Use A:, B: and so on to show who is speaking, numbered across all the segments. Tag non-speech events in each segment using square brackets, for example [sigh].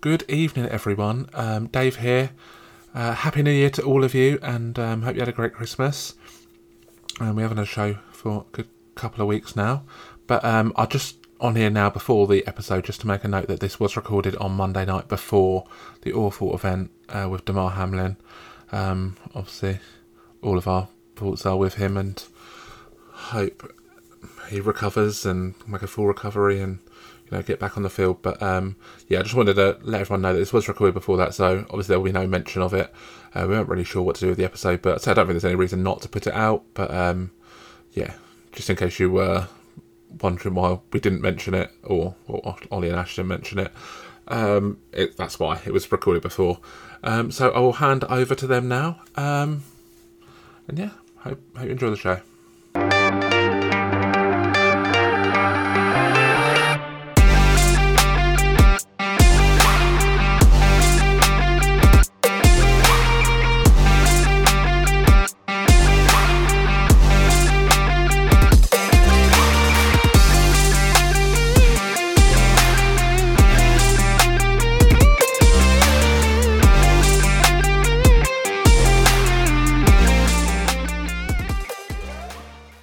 A: Good evening, everyone. Um, Dave here. Uh, Happy New Year to all of you, and um, hope you had a great Christmas. Um, we haven't had a show for a good couple of weeks now, but um, I'll just on here now before the episode just to make a note that this was recorded on Monday night before the awful event uh, with Damar Hamlin. Um, obviously, all of our thoughts are with him, and hope he recovers and make a full recovery and you know get back on the field. But um, yeah, I just wanted to let everyone know that this was recorded before that, so obviously there will be no mention of it. Uh, we weren't really sure what to do with the episode, but I don't think there's any reason not to put it out. But um, yeah, just in case you were wondering why we didn't mention it, or, or Ollie and Ash didn't mention it, um, it, that's why it was recorded before. Um, so I will hand over to them now. Um, and yeah, hope, hope you enjoy the show.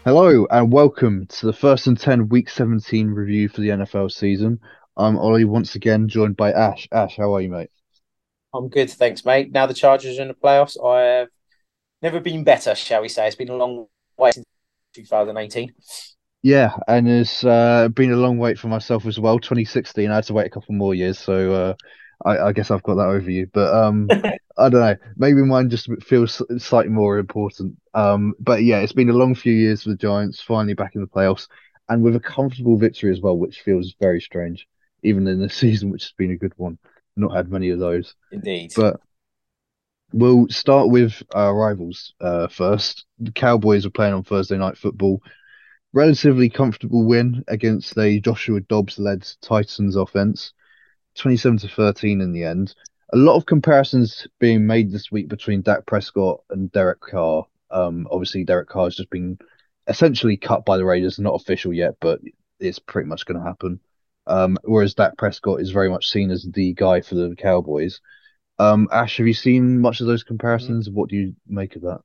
B: Hello and welcome to the first and 10 week 17 review for the NFL season. I'm Ollie once again joined by Ash. Ash, how are you, mate?
C: I'm good, thanks, mate. Now the Chargers are in the playoffs. I have never been better, shall we say. It's been a long way since 2018.
B: Yeah, and it's uh, been a long wait for myself as well. 2016, I had to wait a couple more years, so uh, I, I, guess I've got that over you. But um, [laughs] I don't know. Maybe mine just feels slightly more important. Um, but yeah, it's been a long few years for the Giants, finally back in the playoffs, and with a comfortable victory as well, which feels very strange, even in the [laughs] season, which has been a good one. Not had many of those.
C: Indeed.
B: But we'll start with our rivals uh, first. The Cowboys are playing on Thursday night football. Relatively comfortable win against the Joshua Dobbs led Titans offense. 27 to 13 in the end. A lot of comparisons being made this week between Dak Prescott and Derek Carr. Um, obviously, Derek Carr has just been essentially cut by the Raiders, not official yet, but it's pretty much going to happen. Um, whereas Dak Prescott is very much seen as the guy for the Cowboys. Um, Ash, have you seen much of those comparisons? What do you make of that?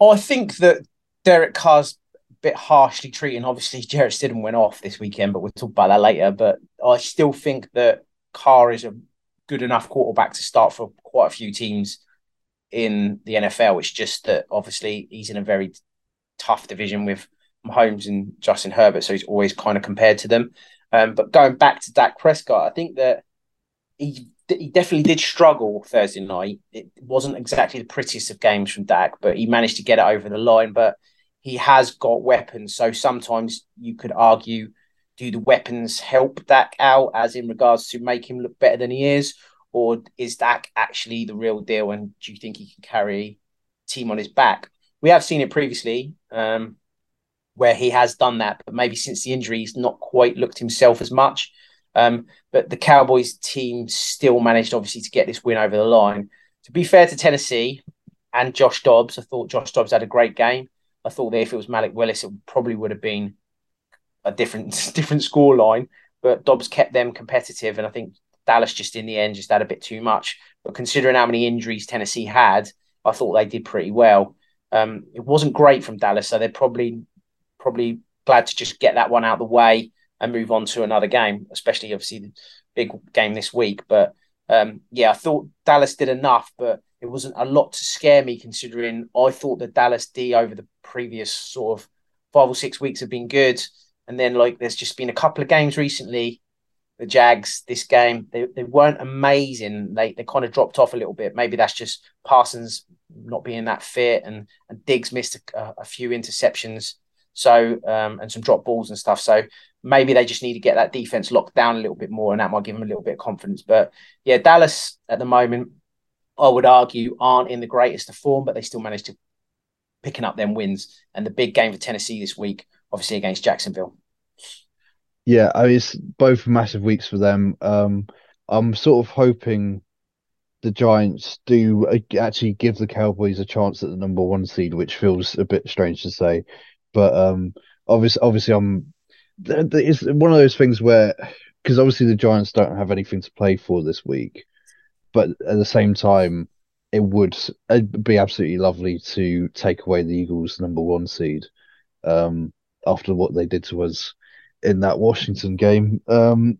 C: I think that Derek Carr's bit harshly treating. Obviously, Jarrett Stidham went off this weekend, but we'll talk about that later. But I still think that Carr is a good enough quarterback to start for quite a few teams in the NFL. It's just that obviously he's in a very tough division with Mahomes and Justin Herbert, so he's always kind of compared to them. Um, but going back to Dak Prescott, I think that he he definitely did struggle Thursday night. It wasn't exactly the prettiest of games from Dak, but he managed to get it over the line. But he has got weapons. So sometimes you could argue, do the weapons help Dak out as in regards to make him look better than he is? Or is Dak actually the real deal? And do you think he can carry team on his back? We have seen it previously um, where he has done that, but maybe since the injury, he's not quite looked himself as much. Um, but the Cowboys team still managed, obviously, to get this win over the line. To be fair to Tennessee and Josh Dobbs, I thought Josh Dobbs had a great game. I thought that if it was Malik Willis, it probably would have been a different [laughs] different score line. But Dobbs kept them competitive, and I think Dallas just in the end just had a bit too much. But considering how many injuries Tennessee had, I thought they did pretty well. Um, it wasn't great from Dallas, so they're probably probably glad to just get that one out of the way and move on to another game, especially obviously the big game this week. But um, yeah, I thought Dallas did enough, but it wasn't a lot to scare me considering I thought the Dallas D over the previous sort of five or six weeks have been good. And then like there's just been a couple of games recently. The Jags, this game, they, they weren't amazing. They they kind of dropped off a little bit. Maybe that's just Parsons not being that fit and and Diggs missed a, a few interceptions. So um, and some drop balls and stuff. So maybe they just need to get that defense locked down a little bit more, and that might give them a little bit of confidence. But yeah, Dallas at the moment, I would argue, aren't in the greatest of form, but they still managed to picking up them wins. And the big game for Tennessee this week, obviously against Jacksonville.
B: Yeah, I mean, it's both massive weeks for them. Um, I'm sort of hoping the Giants do actually give the Cowboys a chance at the number one seed, which feels a bit strange to say, but um, obviously, obviously, I'm. It's one of those things where because obviously the Giants don't have anything to play for this week, but at the same time, it would be absolutely lovely to take away the Eagles' number one seed um, after what they did to us in that Washington game um,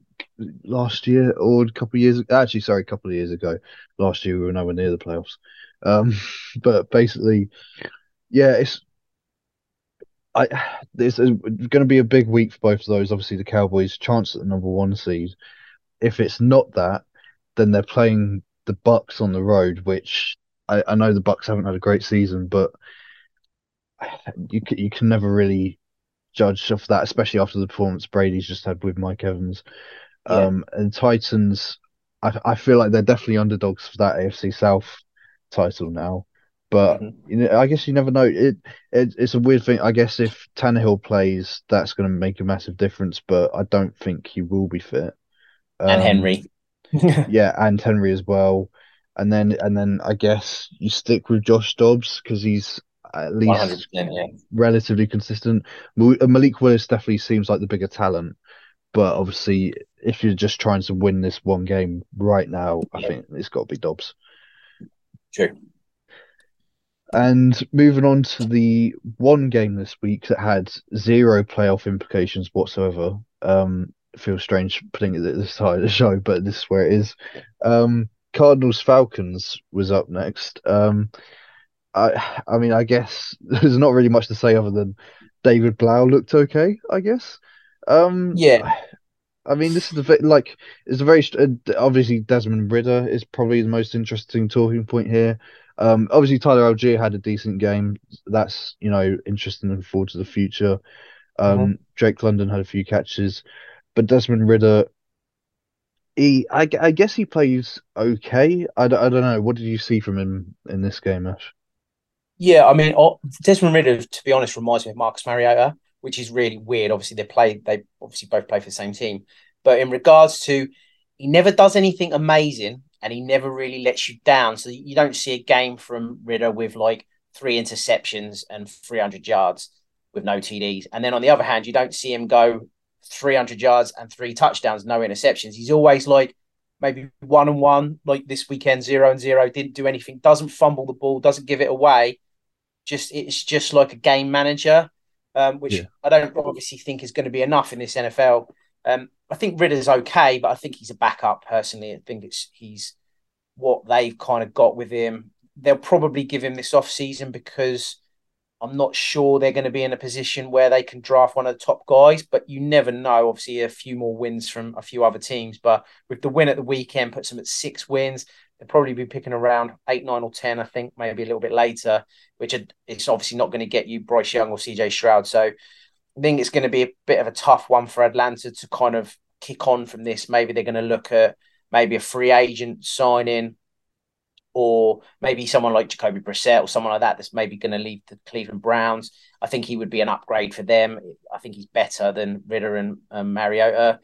B: last year or a couple of years. Actually, sorry, a couple of years ago. Last year we were nowhere near the playoffs. Um, [laughs] but basically, yeah, it's I it's going to be a big week for both of those. Obviously, the Cowboys' chance at the number one seed. If it's not that, then they're playing the Bucs on the road, which I, I know the Bucs haven't had a great season, but you can, you can never really judge off that, especially after the performance Brady's just had with Mike Evans. Yeah. Um, and Titans, I, I feel like they're definitely underdogs for that AFC South title now. But mm-hmm. you know, I guess you never know. It, it it's a weird thing. I guess if Tannehill plays, that's going to make a massive difference. But I don't think he will be fit.
C: Um, and Henry. [laughs]
B: yeah, and Henry as well. And then and then I guess you stick with Josh Dobbs because he's at least yeah. relatively consistent. Malik Willis definitely seems like the bigger talent, but obviously, if you're just trying to win this one game right now, I think it's got to be Dobbs.
C: True.
B: And moving on to the one game this week that had zero playoff implications whatsoever. Um, feels strange putting it at this side of the show, but this is where it is. Um, Cardinals Falcons was up next. Um, I I mean, I guess [laughs] there's not really much to say other than David Blough looked okay. I guess. Um,
C: yeah.
B: I mean, this is the like it's a very obviously Desmond Ridder is probably the most interesting talking point here. Um, obviously Tyler Allgeier had a decent game. That's you know interesting and forward to the future. Um, mm-hmm. Drake London had a few catches, but Desmond Ridder, he I, I guess he plays okay. I, I don't know. What did you see from him in this game, Ash?
C: Yeah, I mean, Desmond Ridder, to be honest, reminds me of Marcus Mariota, which is really weird. Obviously, they play, they obviously both play for the same team. But in regards to, he never does anything amazing and he never really lets you down. So you don't see a game from Ridder with like three interceptions and 300 yards with no TDs. And then on the other hand, you don't see him go 300 yards and three touchdowns, no interceptions. He's always like maybe one and one, like this weekend, zero and zero, didn't do anything, doesn't fumble the ball, doesn't give it away just it's just like a game manager, um, which yeah. I don't obviously think is going to be enough in this NFL. Um, I think Ridder's okay, but I think he's a backup personally. I think it's he's what they've kind of got with him. They'll probably give him this off season because I'm not sure they're going to be in a position where they can draft one of the top guys, but you never know. Obviously, a few more wins from a few other teams, but with the win at the weekend, puts them at six wins. They'll probably be picking around eight, nine, or ten. I think maybe a little bit later, which it's obviously not going to get you Bryce Young or CJ Stroud. So I think it's going to be a bit of a tough one for Atlanta to kind of kick on from this. Maybe they're going to look at maybe a free agent signing, or maybe someone like Jacoby Brissett or someone like that that's maybe going to leave the Cleveland Browns. I think he would be an upgrade for them. I think he's better than Ridder and um, Mariota.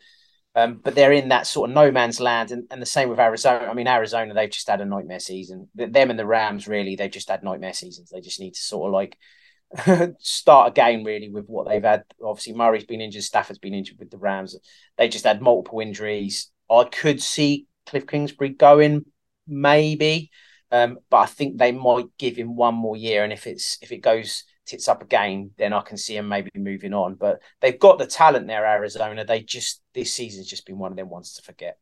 C: Um, but they're in that sort of no man's land, and, and the same with Arizona. I mean, Arizona, they've just had a nightmare season. Them and the Rams, really, they've just had nightmare seasons. They just need to sort of like [laughs] start again, really, with what they've had. Obviously, Murray's been injured, Stafford's been injured with the Rams. They just had multiple injuries. I could see Cliff Kingsbury going, maybe, um, but I think they might give him one more year. And if it's if it goes tits up again, then I can see him maybe moving on. But they've got the talent there, Arizona. They just this season's just been one of them ones to forget.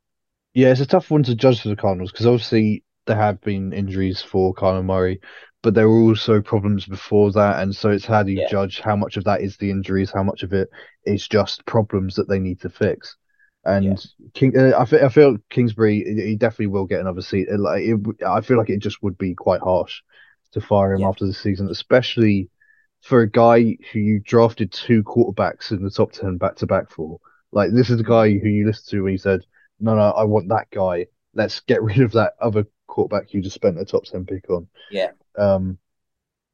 B: Yeah, it's a tough one to judge for the Cardinals because obviously there have been injuries for Kyler Murray, but there were also problems before that, and so it's how do you yeah. judge how much of that is the injuries, how much of it is just problems that they need to fix. And yeah. King, uh, I, feel, I feel Kingsbury, he definitely will get another seat. Like, it, I feel like it just would be quite harsh to fire him yeah. after the season, especially for a guy who you drafted two quarterbacks in the top 10 back to back for. Like, this is the guy who you listened to when you said, No, no, I want that guy. Let's get rid of that other quarterback you just spent a top 10 pick on.
C: Yeah.
B: Um,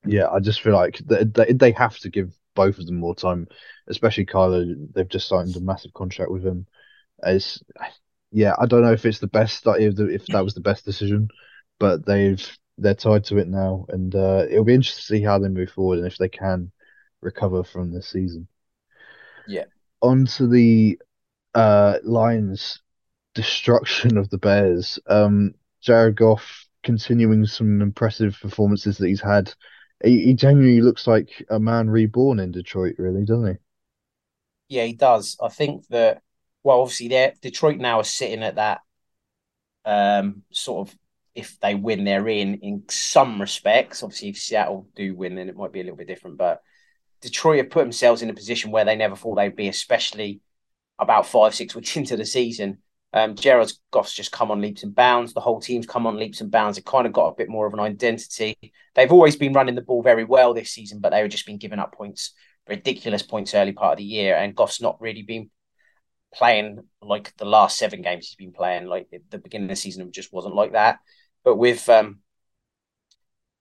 B: yeah, I just feel like they, they, they have to give both of them more time, especially Kyler. They've just signed a massive contract with him. It's, yeah, I don't know if it's the best, if, if that was the best decision, but they've they're tied to it now, and uh, it'll be interesting to see how they move forward and if they can recover from this season.
C: Yeah.
B: On to the uh, Lions' destruction of the Bears. Um, Jared Goff continuing some impressive performances that he's had. He, he genuinely looks like a man reborn in Detroit, really, doesn't
C: he? Yeah, he does. I think that. Well, obviously, they're Detroit now are sitting at that um, sort of if they win, they're in in some respects. Obviously, if Seattle do win, then it might be a little bit different. But Detroit have put themselves in a position where they never thought they'd be, especially about five, six weeks [laughs] into the season. Um, Jared Goff's just come on leaps and bounds. The whole team's come on leaps and bounds. It kind of got a bit more of an identity. They've always been running the ball very well this season, but they were just been giving up points, ridiculous points early part of the year. And Goff's not really been playing like the last seven games he's been playing. Like the beginning of the season just wasn't like that. But with um,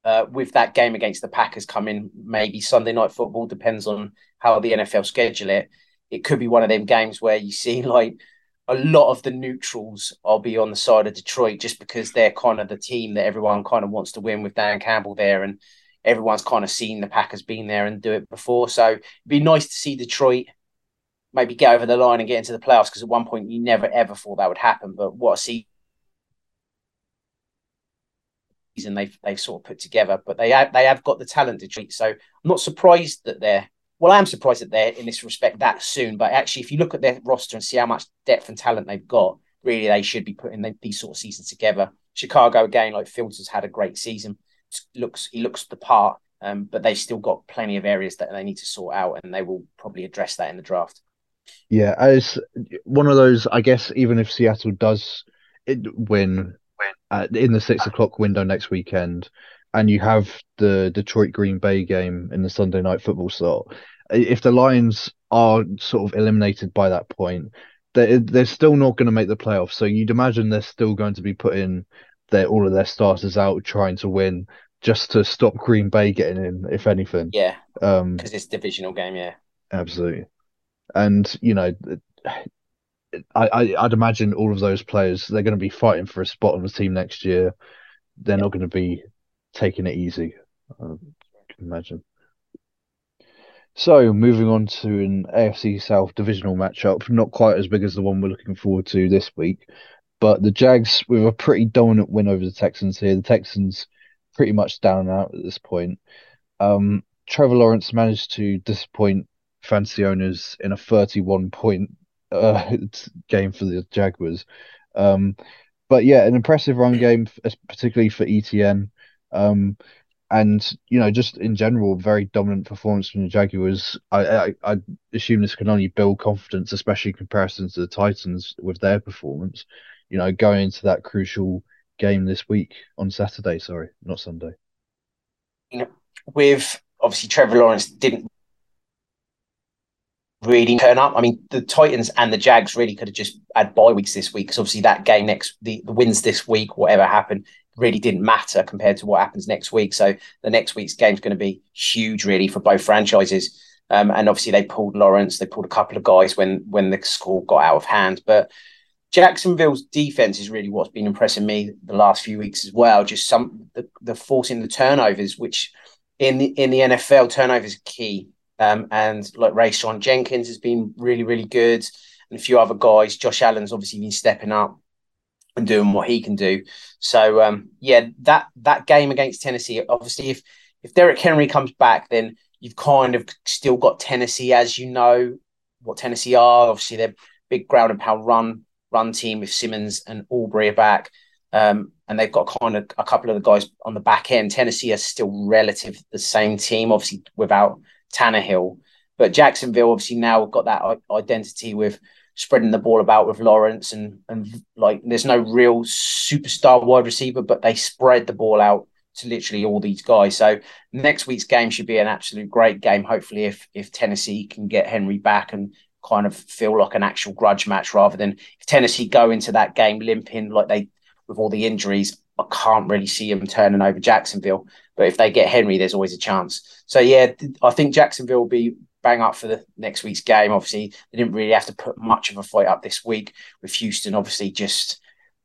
C: uh, with that game against the Packers coming, maybe Sunday night football depends on how the NFL schedule it. It could be one of them games where you see [laughs] like a lot of the neutrals will be on the side of Detroit just because they're kind of the team that everyone kind of wants to win with Dan Campbell there and everyone's kind of seen the Packers being there and do it before. So it'd be nice to see Detroit maybe get over the line and get into the playoffs because at one point you never ever thought that would happen. But what a season they've they've sort of put together. But they have, they have got the talent to treat. So I'm not surprised that they're well, I am surprised that they're in this respect that soon. But actually, if you look at their roster and see how much depth and talent they've got, really they should be putting these sort of seasons together. Chicago again, like Fields has had a great season. Looks he looks the part, um, but they've still got plenty of areas that they need to sort out, and they will probably address that in the draft.
B: Yeah, as one of those, I guess, even if Seattle does win uh, in the six o'clock window next weekend, and you have the Detroit Green Bay game in the Sunday night football slot, if the Lions are sort of eliminated by that point, they're, they're still not going to make the playoffs. So you'd imagine they're still going to be putting their all of their starters out trying to win just to stop Green Bay getting in, if anything.
C: Yeah. Um, because it's divisional game. Yeah.
B: Absolutely and you know, I, I would imagine all of those players they're going to be fighting for a spot on the team next year. They're yeah. not going to be taking it easy. I can imagine. So moving on to an AFC South divisional matchup, not quite as big as the one we're looking forward to this week, but the Jags with a pretty dominant win over the Texans here. The Texans pretty much down and out at this point. Um, Trevor Lawrence managed to disappoint fantasy owners in a 31 point uh, [laughs] game for the Jaguars. Um, but yeah, an impressive run game, particularly for Etienne. Um, and you know, just in general, very dominant performance from the Jaguars. I, I, I assume this can only build confidence, especially in comparison to the Titans with their performance. You know, going into that crucial game this week on Saturday. Sorry, not Sunday.
C: You know, with obviously Trevor Lawrence didn't really turn up. I mean, the Titans and the Jags really could have just had bye weeks this week because obviously that game next, the, the wins this week, whatever happened, really didn't matter compared to what happens next week. So the next week's game is going to be huge, really, for both franchises. Um, and obviously they pulled Lawrence, they pulled a couple of guys when when the score got out of hand. But Jacksonville's defense is really what's been impressing me the last few weeks as well. Just some the, the forcing the turnovers, which in the in the NFL turnovers key. Um, and like Ray Rayshawn Jenkins has been really, really good. And a few other guys. Josh Allen's obviously been stepping up and doing what he can do. So um, yeah, that that game against Tennessee, obviously if if Derrick Henry comes back, then you've kind of still got Tennessee as you know what Tennessee are. Obviously they're big ground and pound run run team with Simmons and Autry back. Um, and they've got kind of a couple of the guys on the back end. Tennessee are still relative the same team, obviously without Tannehill. But Jacksonville obviously now got that identity with spreading the ball about with Lawrence and and like there's no real superstar wide receiver, but they spread the ball out to literally all these guys. So next week's game should be an absolute great game. Hopefully, if if Tennessee can get Henry back and kind of feel like an actual grudge match rather than if Tennessee go into that game limping like they with all the injuries, I can't really see them turning over Jacksonville. But if they get Henry, there's always a chance. So yeah, I think Jacksonville will be bang up for the next week's game. Obviously, they didn't really have to put much of a fight up this week with Houston. Obviously, just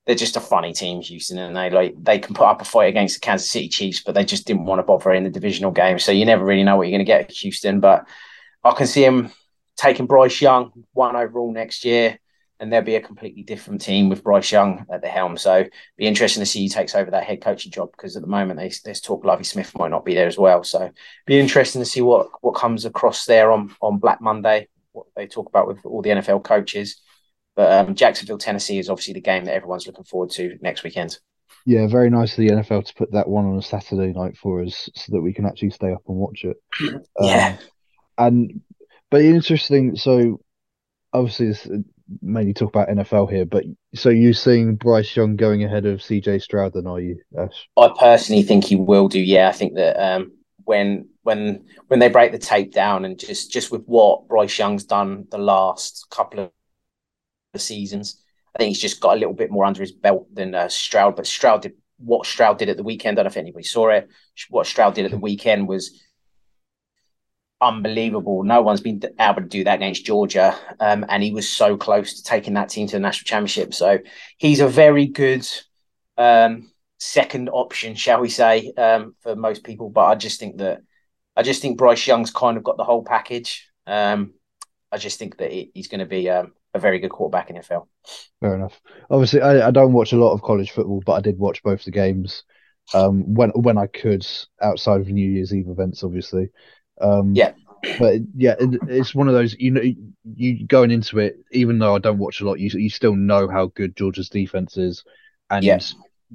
C: they're just a funny team, Houston, and they like they can put up a fight against the Kansas City Chiefs, but they just didn't want to bother in the divisional game. So you never really know what you're going to get at Houston. But I can see him taking Bryce Young one overall next year. And there'll be a completely different team with Bryce Young at the helm. So be interesting to see who takes over that head coaching job because at the moment there's, there's talk Lovie Smith might not be there as well. So be interesting to see what what comes across there on on Black Monday. What they talk about with all the NFL coaches. But um, Jacksonville, Tennessee is obviously the game that everyone's looking forward to next weekend.
B: Yeah, very nice of the NFL to put that one on a Saturday night for us so that we can actually stay up and watch it.
C: yeah.
B: Um, and but interesting. So obviously, this mainly talk about NFL here, but so you seeing Bryce Young going ahead of CJ Stroud, then are you, Ash?
C: I personally think he will do. Yeah, I think that um, when when when they break the tape down and just just with what Bryce Young's done the last couple of seasons, I think he's just got a little bit more under his belt than uh, Stroud. But Stroud did what Stroud did at the weekend. I don't know if anybody saw it. What Stroud did at the [laughs] weekend was unbelievable. No one's been able to do that against Georgia, um, and he was so close to taking that team to the national championship. So he's a very good um, second option, shall we say, um, for most people. But I just think that I just think Bryce Young's kind of got the whole package. Um, I just think that he's going to be um, a very good quarterback in the NFL.
B: Fair enough. Obviously, I, I, don't watch a lot of college football, but I did watch both the games um, when when I could outside of New Year's Eve events, obviously. Um,
C: yeah.
B: But yeah, it, it's one of those you know you going into it, even though I don't watch a lot, you you still know how good Georgia's defense is, and yeah.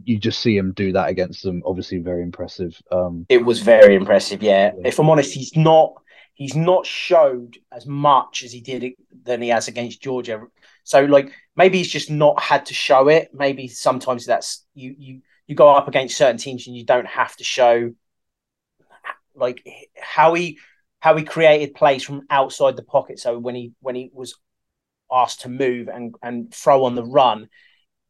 B: you just see him do that against them. Obviously, very impressive. Um,
C: it was very impressive. Yeah. yeah. If I'm honest, he's not he's not showed as much as he did than he has against Georgia. So like maybe he's just not had to show it. Maybe sometimes that's you you you go up against certain teams and you don't have to show like how he how he created plays from outside the pocket. So when he when he was asked to move and and throw on the run,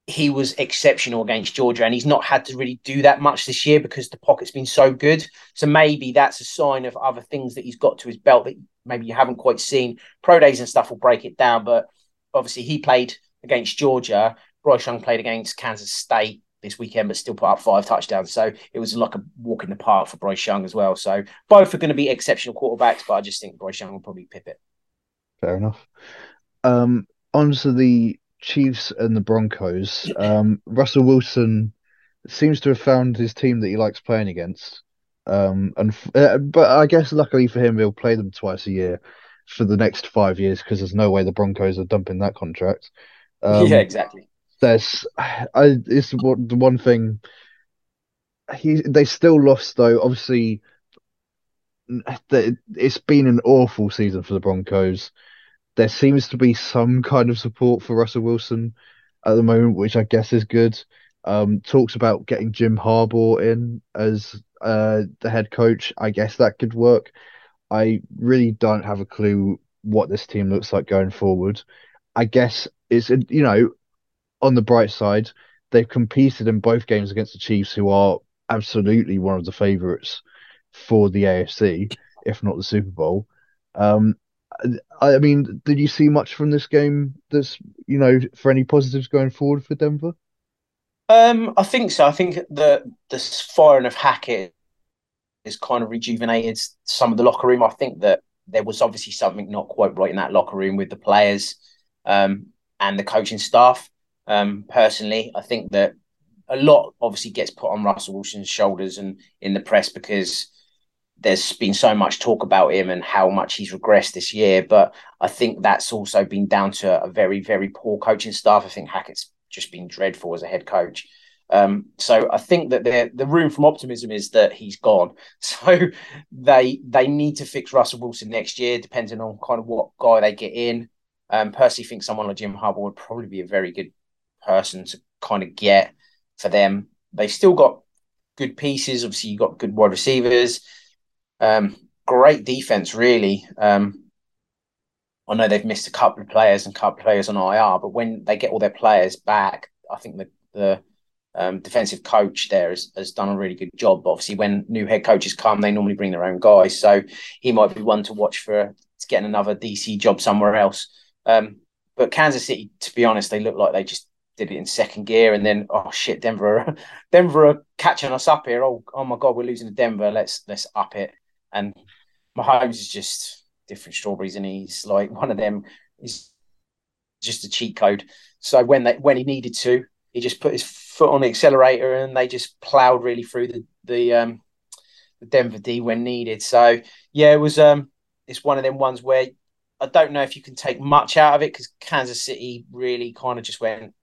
C: he was exceptional against Georgia, and he's not had to really do that much this year because the pocket's been so good. So maybe that's a sign of other things that he's got to his belt that maybe you haven't quite seen. Pro days and stuff will break it down, but obviously he played against Georgia. Bryce Young played against Kansas State this weekend, but still put up five touchdowns. So it was like a walk in the park for Bryce Young as well. So both are going to be exceptional quarterbacks, but I just think Bryce Young will probably pip it.
B: Fair enough. Um, on to the Chiefs and the Broncos. Um, Russell Wilson seems to have found his team that he likes playing against. Um, and uh, but I guess luckily for him, he'll play them twice a year for the next five years because there's no way the Broncos are dumping that contract. [laughs]
C: Um, yeah, exactly
B: there's I it's the one thing he they still lost though obviously the, it's been an awful season for the Broncos. There seems to be some kind of support for Russell Wilson at the moment which I guess is good. Um talks about getting Jim Harbaugh in as uh the head coach. I guess that could work. I really don't have a clue what this team looks like going forward. I guess it's you know on the bright side, they've competed in both games against the Chiefs, who are absolutely one of the favourites for the AFC, if not the Super Bowl. Um, I mean, did you see much from this game? That's you know for any positives going forward for Denver.
C: Um, I think so. I think the the firing of Hackett has kind of rejuvenated some of the locker room. I think that there was obviously something not quite right in that locker room with the players um, and the coaching staff. Um, personally, I think that a lot obviously gets put on Russell Wilson's shoulders and in the press because there's been so much talk about him and how much he's regressed this year. But I think that's also been down to a very, very poor coaching staff. I think Hackett's just been dreadful as a head coach. Um, so I think that the the room from optimism is that he's gone. [laughs] So they they need to fix Russell Wilson next year, depending on kind of what guy they get in. Um, personally, think someone like Jim Harbaugh would probably be a very good person to kind of get for them. They've still got good pieces. Obviously, you've got good wide receivers. Um, great defense, really. Um, I know they've missed a couple of players and a couple of players on IR, but when they get all their players back, I think the the um, defensive coach there has, has done a really good job. But obviously, when new head coaches come, they normally bring their own guys, so he might be one to watch for getting another DC job somewhere else. Um, but Kansas City, to be honest, they look like they just did it in second gear, and then oh shit, Denver, [laughs] Denver are catching us up here. Oh, oh my god, we're losing to Denver. Let's let's up it. And Mahomes is just different strawberries, and he's like one of them. is just a cheat code. So when they when he needed to, he just put his foot on the accelerator and they just ploughed really through the the um, the Denver D when needed. So yeah, it was um it's one of them ones where I don't know if you can take much out of it because Kansas City really kind of just went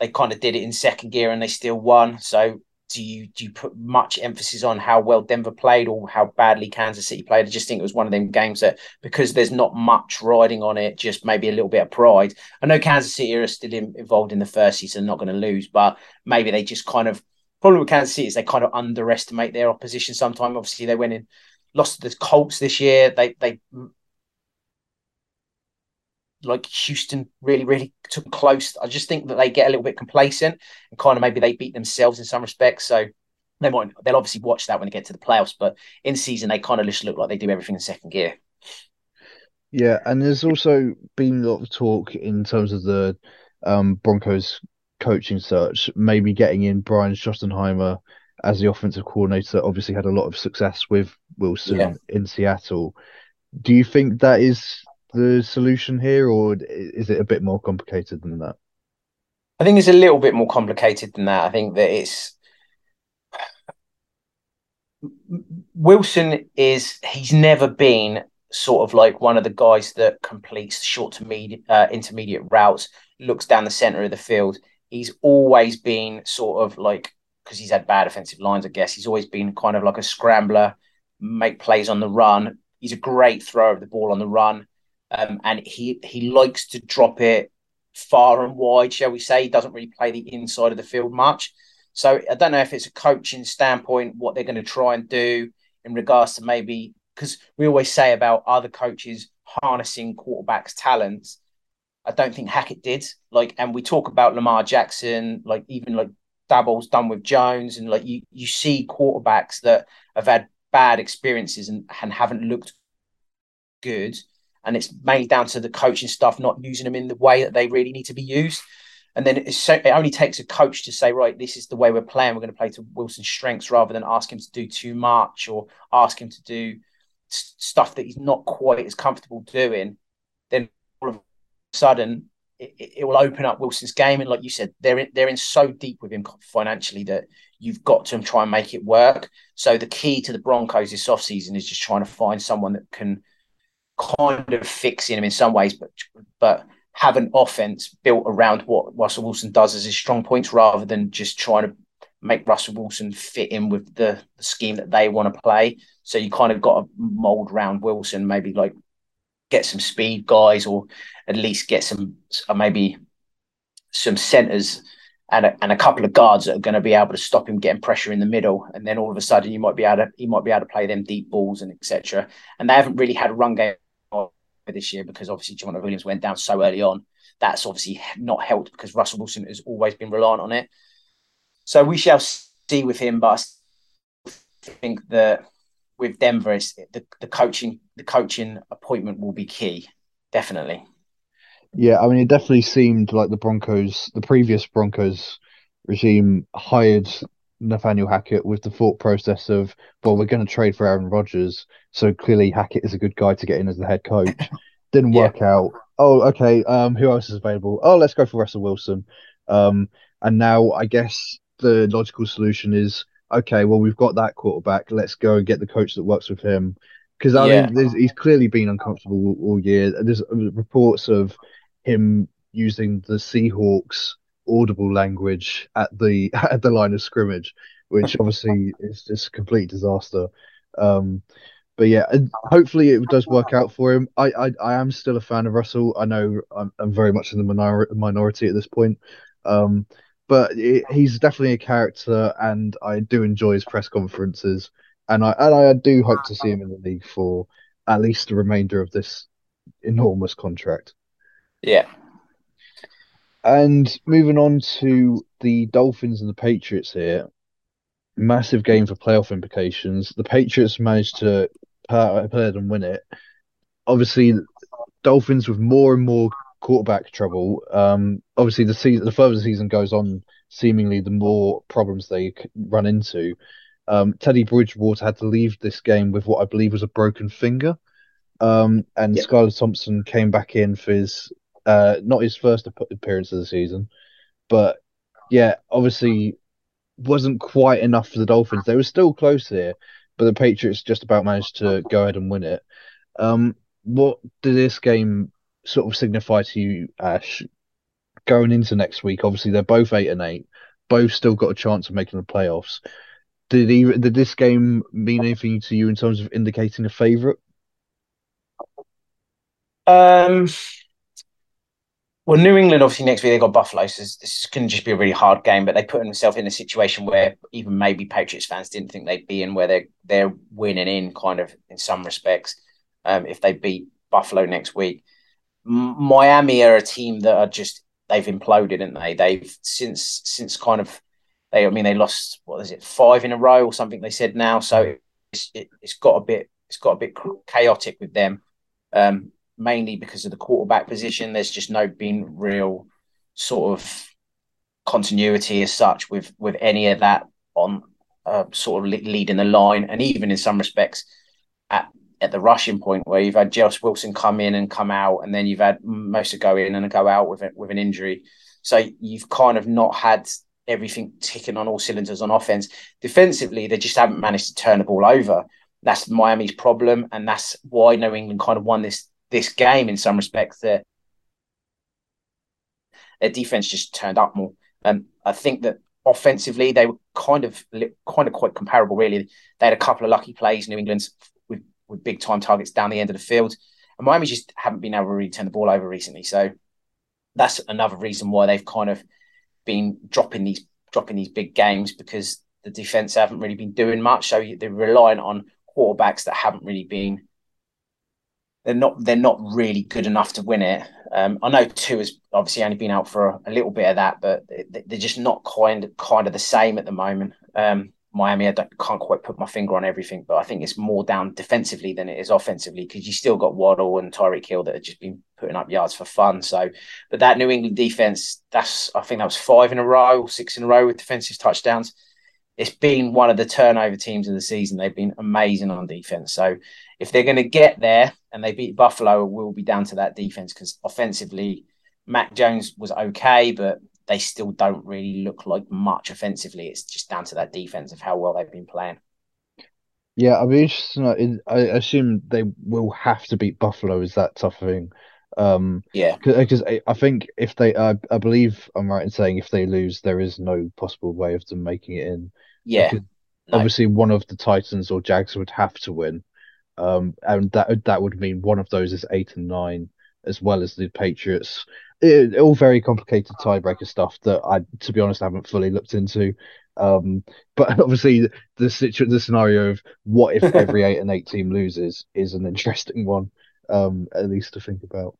C: they kind of did it in second gear and they still won. So do you do you put much emphasis on how well Denver played or how badly Kansas City played? I just think it was one of them games that because there's not much riding on it, just maybe a little bit of pride. I know Kansas City are still in, involved in the first season, not going to lose, but maybe they just kind of problem with Kansas City is they kind of underestimate their opposition. Sometimes, obviously, they went in lost to the Colts this year. They they like Houston really, really took close. I just think that they get a little bit complacent and kind of maybe they beat themselves in some respects. So they might they'll obviously watch that when they get to the playoffs, but in season they kind of just look like they do everything in second gear.
B: Yeah, and there's also been a lot of talk in terms of the um, Broncos coaching search, maybe getting in Brian Schottenheimer as the offensive coordinator. Obviously, had a lot of success with Wilson yeah. in Seattle. Do you think that is the solution here, or is it a bit more complicated than that?
C: I think it's a little bit more complicated than that. I think that it's Wilson is he's never been sort of like one of the guys that completes the short to medium uh, intermediate routes, looks down the center of the field. He's always been sort of like because he's had bad offensive lines, I guess. He's always been kind of like a scrambler, make plays on the run. He's a great thrower of the ball on the run um, and he he likes to drop it far and wide, shall we say? He doesn't really play the inside of the field much. So I don't know if it's a coaching standpoint what they're going to try and do in regards to maybe because we always say about other coaches harnessing quarterbacks' talents. I don't think Hackett did. Like, and we talk about Lamar Jackson, like even like Daboll's done with Jones, and like you you see quarterbacks that have had bad experiences and, and haven't looked good and it's mainly down to the coaching stuff not using them in the way that they really need to be used. And then so, it only takes a coach to say, right, this is the way we're playing. We're going to play to Wilson's strengths rather than ask him to do too much or ask him to do stuff that he's not quite as comfortable doing. Then all of a sudden, it, it, will open up Wilson's game. And like you said, they're in, they're in so deep with him financially that you've got to try and make it work. So the key to the Broncos this offseason is just trying to find someone that can – kind of fixing him in some ways, but but have an offense built around what Russell Wilson does as his strong points rather than just trying to make Russell Wilson fit in with the, the scheme that they want to play. So you kind of got to mold around Wilson, maybe like get some speed guys or at least get some uh, maybe some centers and a, and a couple of guards that are going to be able to stop him getting pressure in the middle. And then all of a sudden you might be able to he might be able to play them deep balls and etc. And they haven't really had a run game this year because obviously Javonte Williams went down so early on. That's obviously not helped because Russell Wilson has always been reliant on it. So we shall see with him, but I think that with Denver, it's the, the coaching the coaching appointment will be key, definitely.
B: Yeah, I mean, it definitely seemed like the Broncos, the previous Broncos regime, hired Nathaniel Hackett with the thought process of, well, we're going to trade for Aaron Rodgers, so clearly Hackett is a good guy to get in as the head coach. [laughs] Didn't yeah. work out. Oh, okay. Um, who else is available? Oh, let's go for Russell Wilson. Um, and now I guess the logical solution is, okay, well, we've got that quarterback. Let's go and get the coach that works with him. Because I yeah. mean, he's clearly been uncomfortable all year. There's reports of him using the Seahawks audible language at the [laughs] at the line of scrimmage, which [laughs] obviously is just a complete disaster. Um, but yeah, hopefully it does work out for him. I, I, I am still a fan of Russell. I know I'm, I'm very much in the minor, minority at this point, um, but it, he's definitely a character, and I do enjoy his press conferences, and I and I do hope to see him in the league for at least the remainder of this enormous contract.
C: Yeah,
B: and moving on to the Dolphins and the Patriots here, massive game for playoff implications. The Patriots managed to play and win it. Obviously, Dolphins with more and more quarterback trouble. Um, obviously, the season, the further the season goes on, seemingly the more problems they run into. Um, Teddy Bridgewater had to leave this game with what I believe was a broken finger. Um, and yep. Skylar Thompson came back in for his Uh, not his first appearance of the season, but yeah, obviously wasn't quite enough for the Dolphins. They were still close here, but the Patriots just about managed to go ahead and win it. Um, what did this game sort of signify to you, Ash? Going into next week, obviously they're both eight and eight, both still got a chance of making the playoffs. Did he, did this game mean anything to you in terms of indicating a favourite?
C: Um, well, New England obviously next week they got Buffalo, so this, this can just be a really hard game. But they put themselves in a situation where even maybe Patriots fans didn't think they'd be in, where they're they're winning in kind of in some respects. Um, if they beat Buffalo next week, M- Miami are a team that are just they've imploded, and they? They've since since kind of they I mean they lost what is it five in a row or something they said now, so it's it, has got a bit it's got a bit chaotic with them. Um, mainly because of the quarterback position. There's just no been real sort of continuity as such with with any of that on uh, sort of leading the line, and even in some respects at at the rushing point where you've had Jeff Wilson come in and come out, and then you've had Mostert go in and go out with it, with an injury. So you've kind of not had everything ticking on all cylinders on offense. Defensively, they just haven't managed to turn the ball over. That's Miami's problem, and that's why New England kind of won this this game in some respects. Their their defense just turned up more. Um, I think that offensively they were kind of kind of quite comparable. Really, they had a couple of lucky plays. New England's with with big time targets down the end of the field, and Miami just haven't been able to really turn the ball over recently. So that's another reason why they've kind of been dropping these dropping these big games because the defense haven't really been doing much. So they're relying on quarterbacks that haven't really been they're not they're not really good enough to win it. Um, I know Tua has obviously only been out for a, a, little bit of that, but they're just not kind of, kind of the same at the moment. Um, Miami, I can't quite put my finger on everything, but I think it's more down defensively than it is offensively because you still got Waddle and Tyreek Hill that have just been putting up yards for fun. So, but that New England defense, that's I think that was five in a row, six in a row with defensive touchdowns. It's been one of the turnover teams of the season. They've been amazing on defense. So if they're going to get there and they beat Buffalo, it will be down to that defense because offensively, Mac Jones was okay, but they still don't really look like much offensively. It's just down to that defense of how well they've been playing.
B: Yeah, I'd be interested. I assume they will have to beat Buffalo. Is that tough thing? Um,
C: yeah,
B: because I think if they, uh, I believe I'm right in saying if they lose, there is no possible way of them making it in.
C: Yeah, no.
B: obviously one of the Titans or Jags would have to win. Um, and that that would mean one of those is eight and nine, as well as the Patriots. It, all very complicated tiebreaker stuff that I, to be honest, haven't fully looked into. Um, but [laughs] obviously, the situ- the scenario of what if every eight and eight team loses is an interesting [laughs] one, um, at least to think about.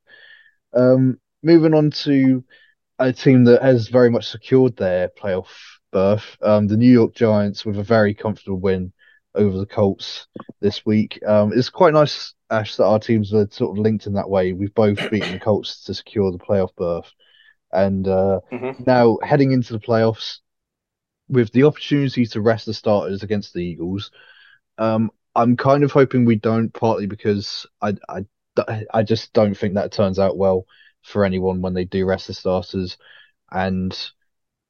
B: Um, moving on to a team that has very much secured their playoff berth, um, the New York Giants, with a very comfortable win over the Colts this week. Um, it's quite nice, Ash, that our teams are sort of linked in that way. We've both beaten the Colts to secure the playoff berth. And uh, mm-hmm. now heading into the playoffs, with the opportunity to rest the starters against the Eagles, um, I'm kind of hoping we don't, partly because I, I, I just don't think that turns out well for anyone when they do rest the starters. And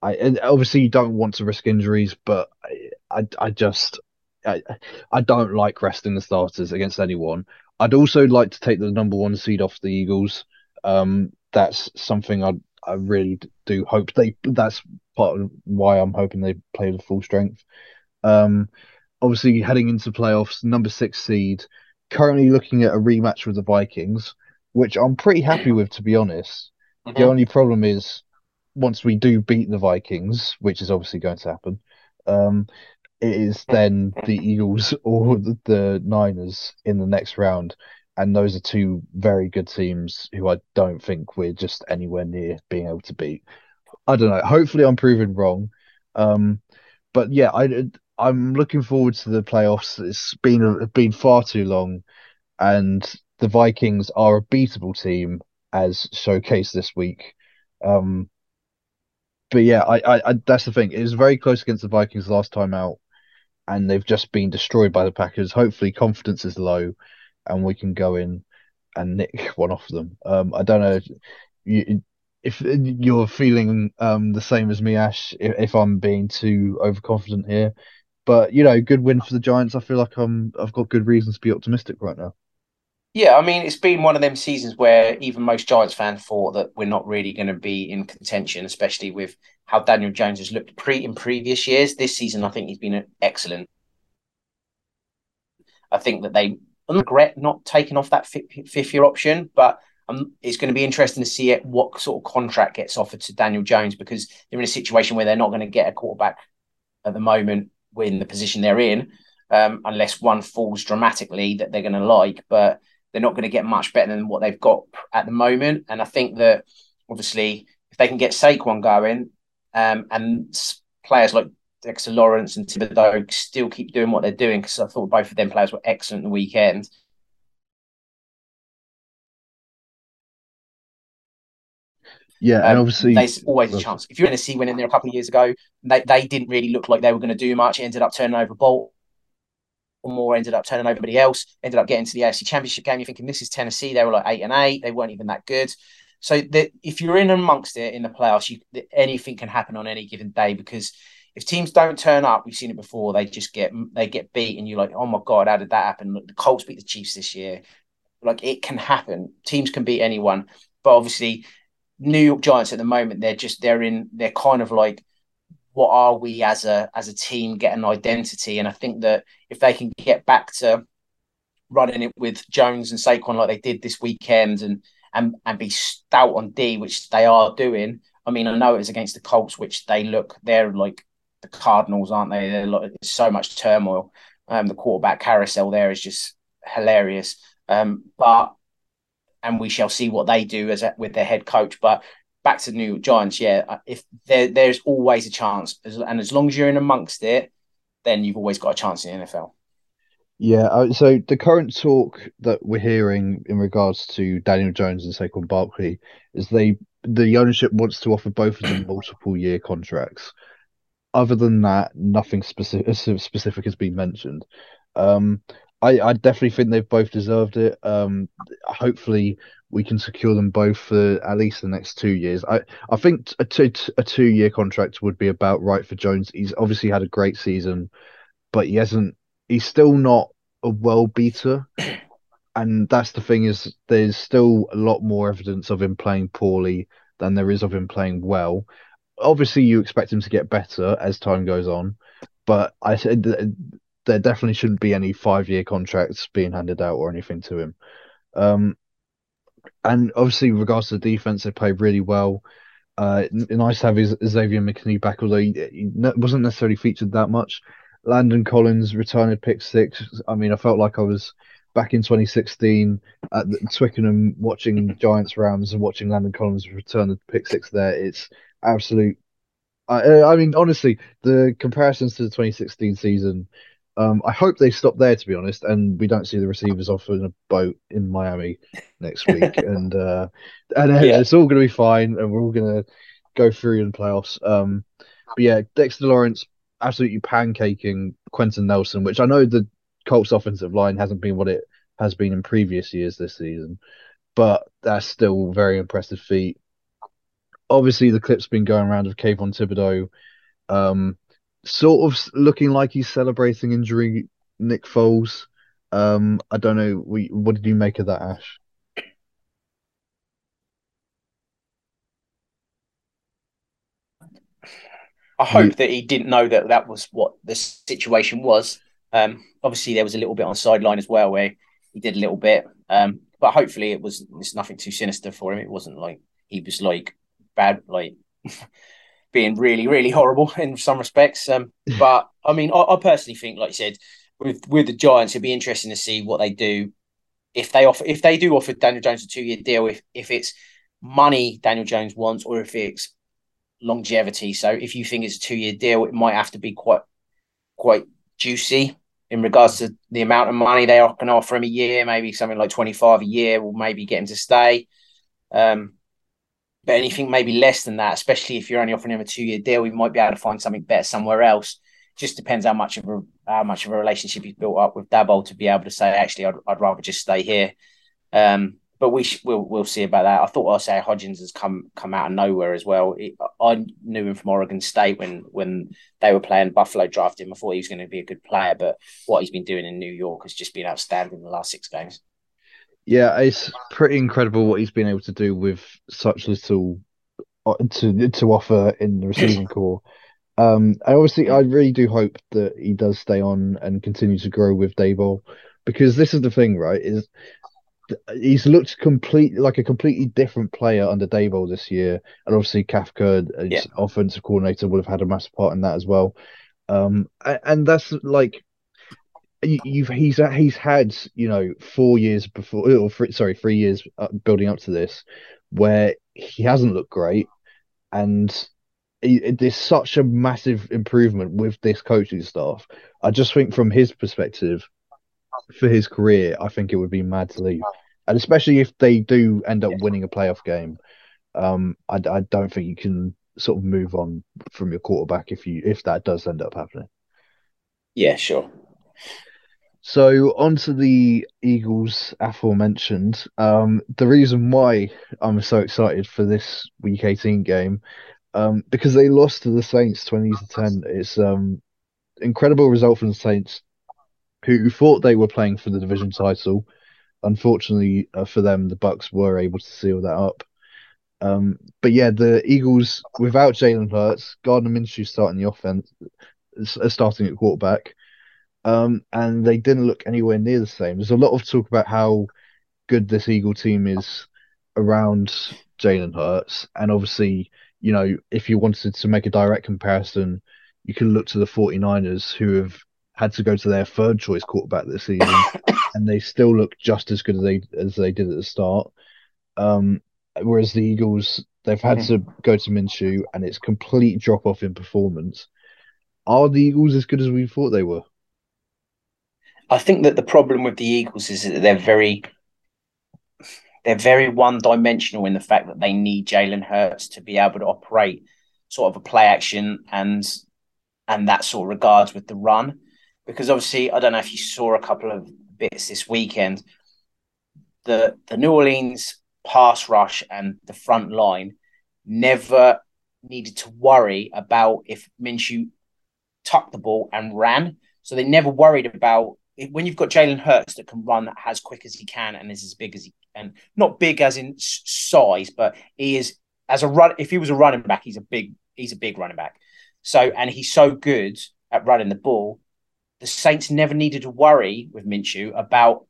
B: I and obviously you don't want to risk injuries, but I, I, I just I, I don't like resting the starters against anyone. I'd also like to take the number one seed off the Eagles. Um, that's something I I really do hope they. That's part of why I'm hoping they play the full strength. Um, obviously heading into playoffs, number six seed, currently looking at a rematch with the Vikings, which I'm pretty happy with to be honest. Mm-hmm. The only problem is once we do beat the Vikings, which is obviously going to happen, um, it is then the Eagles [laughs] or the, the Niners in the next round. And those are two very good teams who I don't think we're just anywhere near being able to beat. I don't know. Hopefully, I'm proven wrong. Um, but yeah, I I'm looking forward to the playoffs. It's been been far too long, and the Vikings are a beatable team as showcased this week. Um, but yeah, I, I, I, that's the thing. It was very close against the Vikings last time out, and they've just been destroyed by the Packers. Hopefully, confidence is low, and we can go in and nick [laughs] one off them. Um, I don't know. you, if you're feeling um, the same as me, Ash, if, if I'm being too overconfident here. But you know, good win for the Giants. I feel like I'm I've got good reasons to be optimistic right now.
C: Yeah, I mean, it's been one of them seasons where even most Giants fans thought that we're not really going to be in contention, especially with how Daniel Jones has looked pre in previous years. This season, I think he's been excellent. I think that they regret not taking off that fifth year option, but um, it's going to be interesting to see what sort of contract gets offered to Daniel Jones because they're in a situation where they're not going to get a quarterback at the moment in the position they're in, um, unless one falls dramatically that they're going to like. But they're not going to get much better than what they've got at the moment. And I think that obviously if they can get Saquon going um, and players like Dexter Lawrence and Thibodeaux still keep doing what they're doing, because I thought both of them players were excellent the weekend.
B: Yeah, and um, obviously
C: there's always a chance. If you're going to see winning there a couple of years ago, they, they didn't really look like they were going to do much. It ended up turning over Baltimore ended up turning over everybody else, ended up getting to the AFC Championship game. You're thinking this is Tennessee. They were like eight and eight. They weren't even that good. So that if you're in amongst it in the playoffs, you, anything can happen on any given day because if teams don't turn up, we've seen it before. They just get they get beat, and you're like, oh my god, how did that happen? Look, the Colts beat the Chiefs this year. Like it can happen. Teams can beat anyone, but obviously, New York Giants at the moment they're just they're in they're kind of like what are we as a as a team get an identity? And i think that if they can get back to running it with jones and saquon like they did this weekend and and and be stout on d which they are doing i mean i know it was against the colts which they look they're like the cardinals aren't they? They're like, so much turmoil. Um the quarterback carousel there is just hilarious. Um but and we shall see what they do as a, with their head coach but back to the New York Giants, yeah, uh, if there there's always a chance, and as long as you're in amongst it, then you've always got a chance in the NFL.
B: Yeah, uh, so the current talk that we're hearing in regards to Daniel Jones and Saquon Barkley is they the ownership wants to offer both of them [clears throat] multiple year contracts. Other than that, nothing specific [laughs] specific has been mentioned. Um, I, I definitely think they've both deserved it. Um, hopefully, we can secure them both for at least the next two years. I, I think a two a two year contract would be about right for Jones. He's obviously had a great season, but he hasn't. He's still not a well beater, and that's the thing is there's still a lot more evidence of him playing poorly than there is of him playing well. Obviously, you expect him to get better as time goes on, but I said there definitely shouldn't be any five year contracts being handed out or anything to him. Um, and obviously, in regards to the defense, they played really well. Uh, nice to have Xavier McKinney back, although he, he, wasn't necessarily featured that much. Landon Collins returned pick six. I mean, I felt like I was back in 2016 at Twickenham watching Giants Rams and watching Landon Collins return the pick six there. It's absolute. I, I mean, honestly, the comparisons to the 2016 season um, I hope they stop there, to be honest, and we don't see the receivers off in a boat in Miami next [laughs] week, and uh, and yeah. it's all going to be fine, and we're all going to go through in the playoffs. Um, but yeah, Dexter Lawrence absolutely pancaking Quenton Nelson, which I know the Colts offensive line hasn't been what it has been in previous years this season, but that's still very impressive feat. Obviously, the clip's been going around of Kayvon Thibodeaux. Um, sort of looking like he's celebrating injury Nick Foles. Um, I don't know. We, what did you make of that, Ash?
C: I hope that he didn't know that that was what the situation was. Um, obviously, there was a little bit on sideline as well where he did a little bit, um, but hopefully it was it's nothing too sinister for him. It wasn't like he was like bad, like [laughs] being really, really horrible in some respects. Um, [laughs] but I mean, I, I, personally think, like you said, with with the Giants, it'd be interesting to see what they do if they offer if they do offer Daniel Jones a two year deal. If if it's money Daniel Jones wants, or if it's longevity. So if you think it's a two year deal, it might have to be quite quite juicy in regards to the amount of money they're can offer him a year. Maybe something like twenty five a year will maybe get him to stay. Um, but anything maybe less than that, especially if you're only offering him a two year deal, we might be able to find something better somewhere else. Just depends how much of a how much of a relationship he's built up with Daboll to be able to say, actually, I'd, I'd rather just stay here. Um, but we sh- we'll we'll see about that. I thought I'll say Hodgins has come come out of nowhere as well. It, I knew him from Oregon State when when they were playing Buffalo drafted him. I thought he was going to be a good player, but what he's been doing in New York has just been outstanding in the last six games.
B: Yeah, it's pretty incredible what he's been able to do with such little uh, to to offer in the receiving [coughs] corps. Um, and obviously, I really do hope that he does stay on and continue to grow with Daboll, because this is the thing, right? Is he's looked complete like a completely different player under Daboll this year, and obviously Kafka, his yeah. offensive coordinator, would have had a massive part in that as well. Um, and that's like you've he's he's had you know four years before or three, sorry three years uh, building up to this where he hasn't looked great and there's such a massive improvement with this coaching staff i just think from his perspective for his career, I think it would be mad to leave, and especially if they do end up winning a playoff game. Um, I, I don't think you can sort of move on from your quarterback if you if that does end up happening.
C: Yeah, sure.
B: So on to the Eagles aforementioned. Um, the reason why I'm so excited for this Week 18 game, um, because they lost to the Saints 20 to 10. It's um incredible result for the Saints who thought they were playing for the division title. Unfortunately uh, for them, the Bucs were able to seal that up. Um, but yeah, the Eagles without Jalen Hurts, Gardner Minshew starting the offense, starting at quarterback, um, and they didn't look anywhere near the same. There's a lot of talk about how good this Eagle team is around Jalen Hurts, and obviously, you know, if you wanted to make a direct comparison, you can look to the 49ers who have had to go to their third choice quarterback this season, [coughs] and they still look just as good as they as they did at the start. Um, whereas the Eagles, they've had to go to Minshew, and it's complete drop off in performance. Are the Eagles as good as we thought they were?
C: I think that the problem with the Eagles is that they're very they're very one dimensional in the fact that they need Jalen Hurts to be able to operate sort of a play action and and that sort of regards with the run because obviously I don't know if you saw a couple of bits this weekend. The the New Orleans pass rush and the front line never needed to worry about if Minshew tucked the ball and ran. So they never worried about when you've got Jalen Hurts that can run as quick as he can and is as big as he and not big as in size, but he is as a run. If he was a running back, he's a big he's a big running back. So and he's so good at running the ball the Saints never needed to worry with Minshew about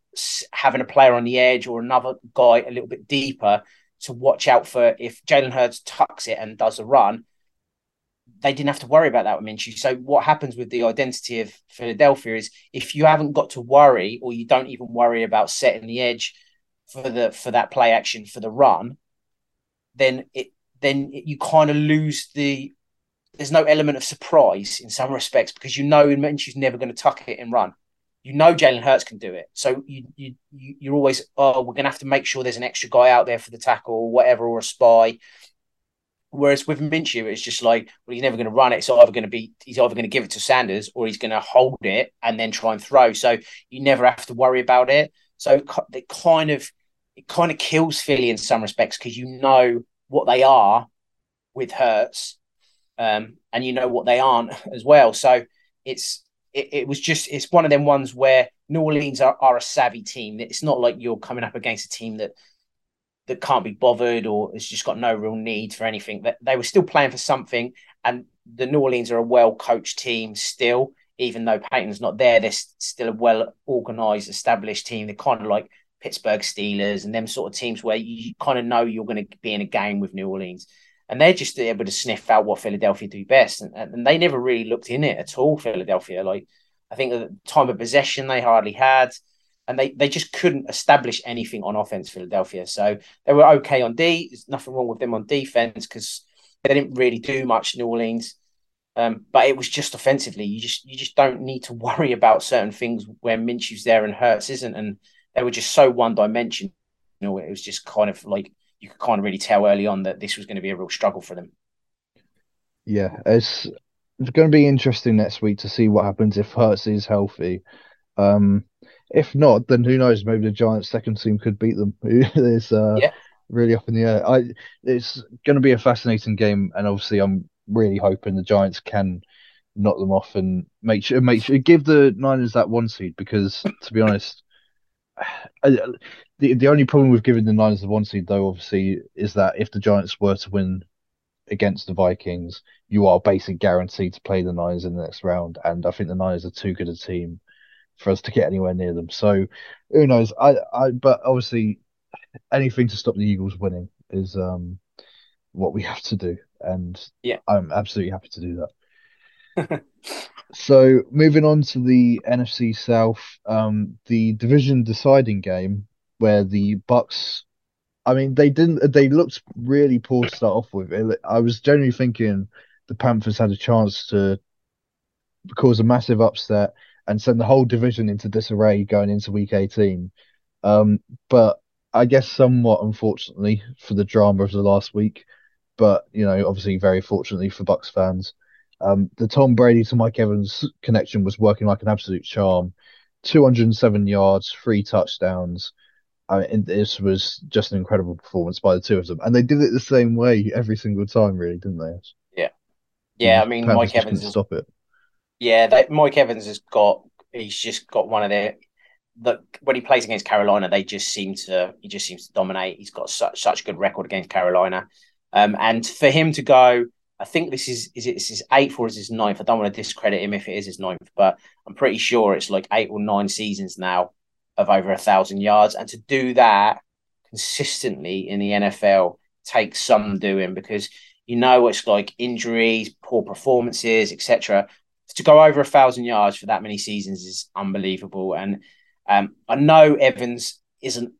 C: having a player on the edge or another guy a little bit deeper to watch out for if Jalen Hurts tucks it and does a run. They didn't have to worry about that with Minshew. So what happens with the identity of Philadelphia is if you haven't got to worry or you don't even worry about setting the edge for the for that play action for the run, then it then you kind of lose the there's no element of surprise in some respects because you know Minshew's never going to tuck it and run. You know Jalen Hurts can do it, so you you you're always oh we're going to have to make sure there's an extra guy out there for the tackle or whatever or a spy. Whereas with Minshew, it's just like well he's never going to run it. It's either going to be he's either going to give it to Sanders or he's going to hold it and then try and throw. So you never have to worry about it. So it kind of it kind of kills Philly in some respects because you know what they are with Hurts um, and you know what they aren't as well. So it's it, it, was just it's one of them ones where New Orleans are, are a savvy team. It's not like you're coming up against a team that that can't be bothered or has just got no real need for anything. That they were still playing for something, and the New Orleans are a well coached team still. Even though Payton's not there, they're still a well organized, established team. They're kind of like Pittsburgh Steelers and them sort of teams where you kind of know you're going to be in a game with New Orleans and they're just able to sniff out what Philadelphia do best, and, and they never really looked in it at all. Philadelphia, like I think the time of possession, they hardly had, and they they just couldn't establish anything on offense. Philadelphia, so they were okay on D. There's nothing wrong with them on defense because they didn't really do much. New Orleans. Um, but it was just offensively. You just you just don't need to [laughs] worry about certain things where Minshew's there and Hurts isn't, and they were just so one dimensional. You know, it was just kind of like you could kind of really tell early on that this was going to be a real struggle for them.
B: Yeah, it's it's going to be interesting next week to see what happens if Hurts is healthy. Um, if not, then who knows? Maybe the Giants' second team could beat them. [laughs] it's uh,
C: Yeah.
B: really up in the air. I it's going to be a fascinating game, and obviously, I'm really hoping the Giants can knock them off and make sure make sure give the Niners that one seed because to be honest, [sighs] I, the the only problem with giving the Niners the one seed though obviously is that if the Giants were to win against the Vikings, you are basically guaranteed to play the Niners in the next round, and I think the Niners are too good a team for us to get anywhere near them. So who knows? I I but obviously anything to stop the Eagles winning is um what we have to do, and
C: Yeah.
B: I'm absolutely happy to do that. [laughs] So moving on to the NFC South, um, the division deciding game where the Bucs, I mean, they didn't, they looked really poor to start off with. I was generally thinking the Panthers had a chance to cause a massive upset and send the whole division into disarray going into Week 18. Um, but I guess somewhat unfortunately for the drama of the last week, but you know, obviously very fortunately for Bucs fans. Um, the Tom Brady to Mike Evans connection was working like an absolute charm. 207 yards, three touchdowns. I mean, this was just an incredible performance by the two of them, and they did it the same way every single time, really, didn't they?
C: Yeah, yeah. I mean, Mike Evans is
B: stop it.
C: Yeah, they, Mike Evans has got. He's just got one of their. The, when he plays against Carolina, they just seem to. He just seems to dominate. He's got such such good record against Carolina, um, and for him to go, I think this is is it eighth or is this ninth? I don't want to discredit him if it is his ninth, but I'm pretty sure it's like eight or nine seasons now of over a thousand yards, and to do that consistently in the NFL takes some doing because you know it's like injuries, poor performances, etc to go over a thousand yards for that many seasons is unbelievable. And um, I know Evans isn't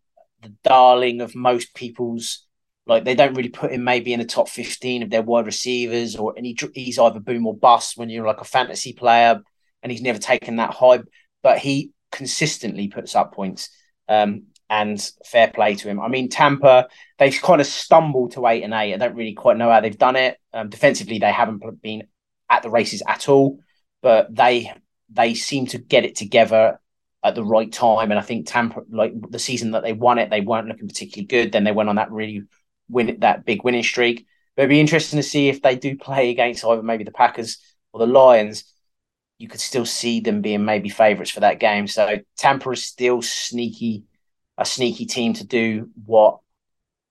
C: the darling of most people's. Like they don't really put him maybe in the top fifteen of their wide receivers, or and he, he's either boom or bust when you're like a fantasy player, and he's never taken that high. But he consistently puts up points. Um, and fair play to him. I mean, Tampa, they've kind of stumbled to eight and eight. I don't really quite know how they've done it. Um, defensively, they haven't been at the races at all but they they seem to get it together at the right time. And I think Tampa, like the season that they won it, they weren't looking particularly good. Then they went on that really win that big winning streak. But it'd be interesting to see if they do play against either maybe the Packers or the Lions. You could still see them being maybe favourites for that game. So Tampa is still sneaky, a sneaky team to do what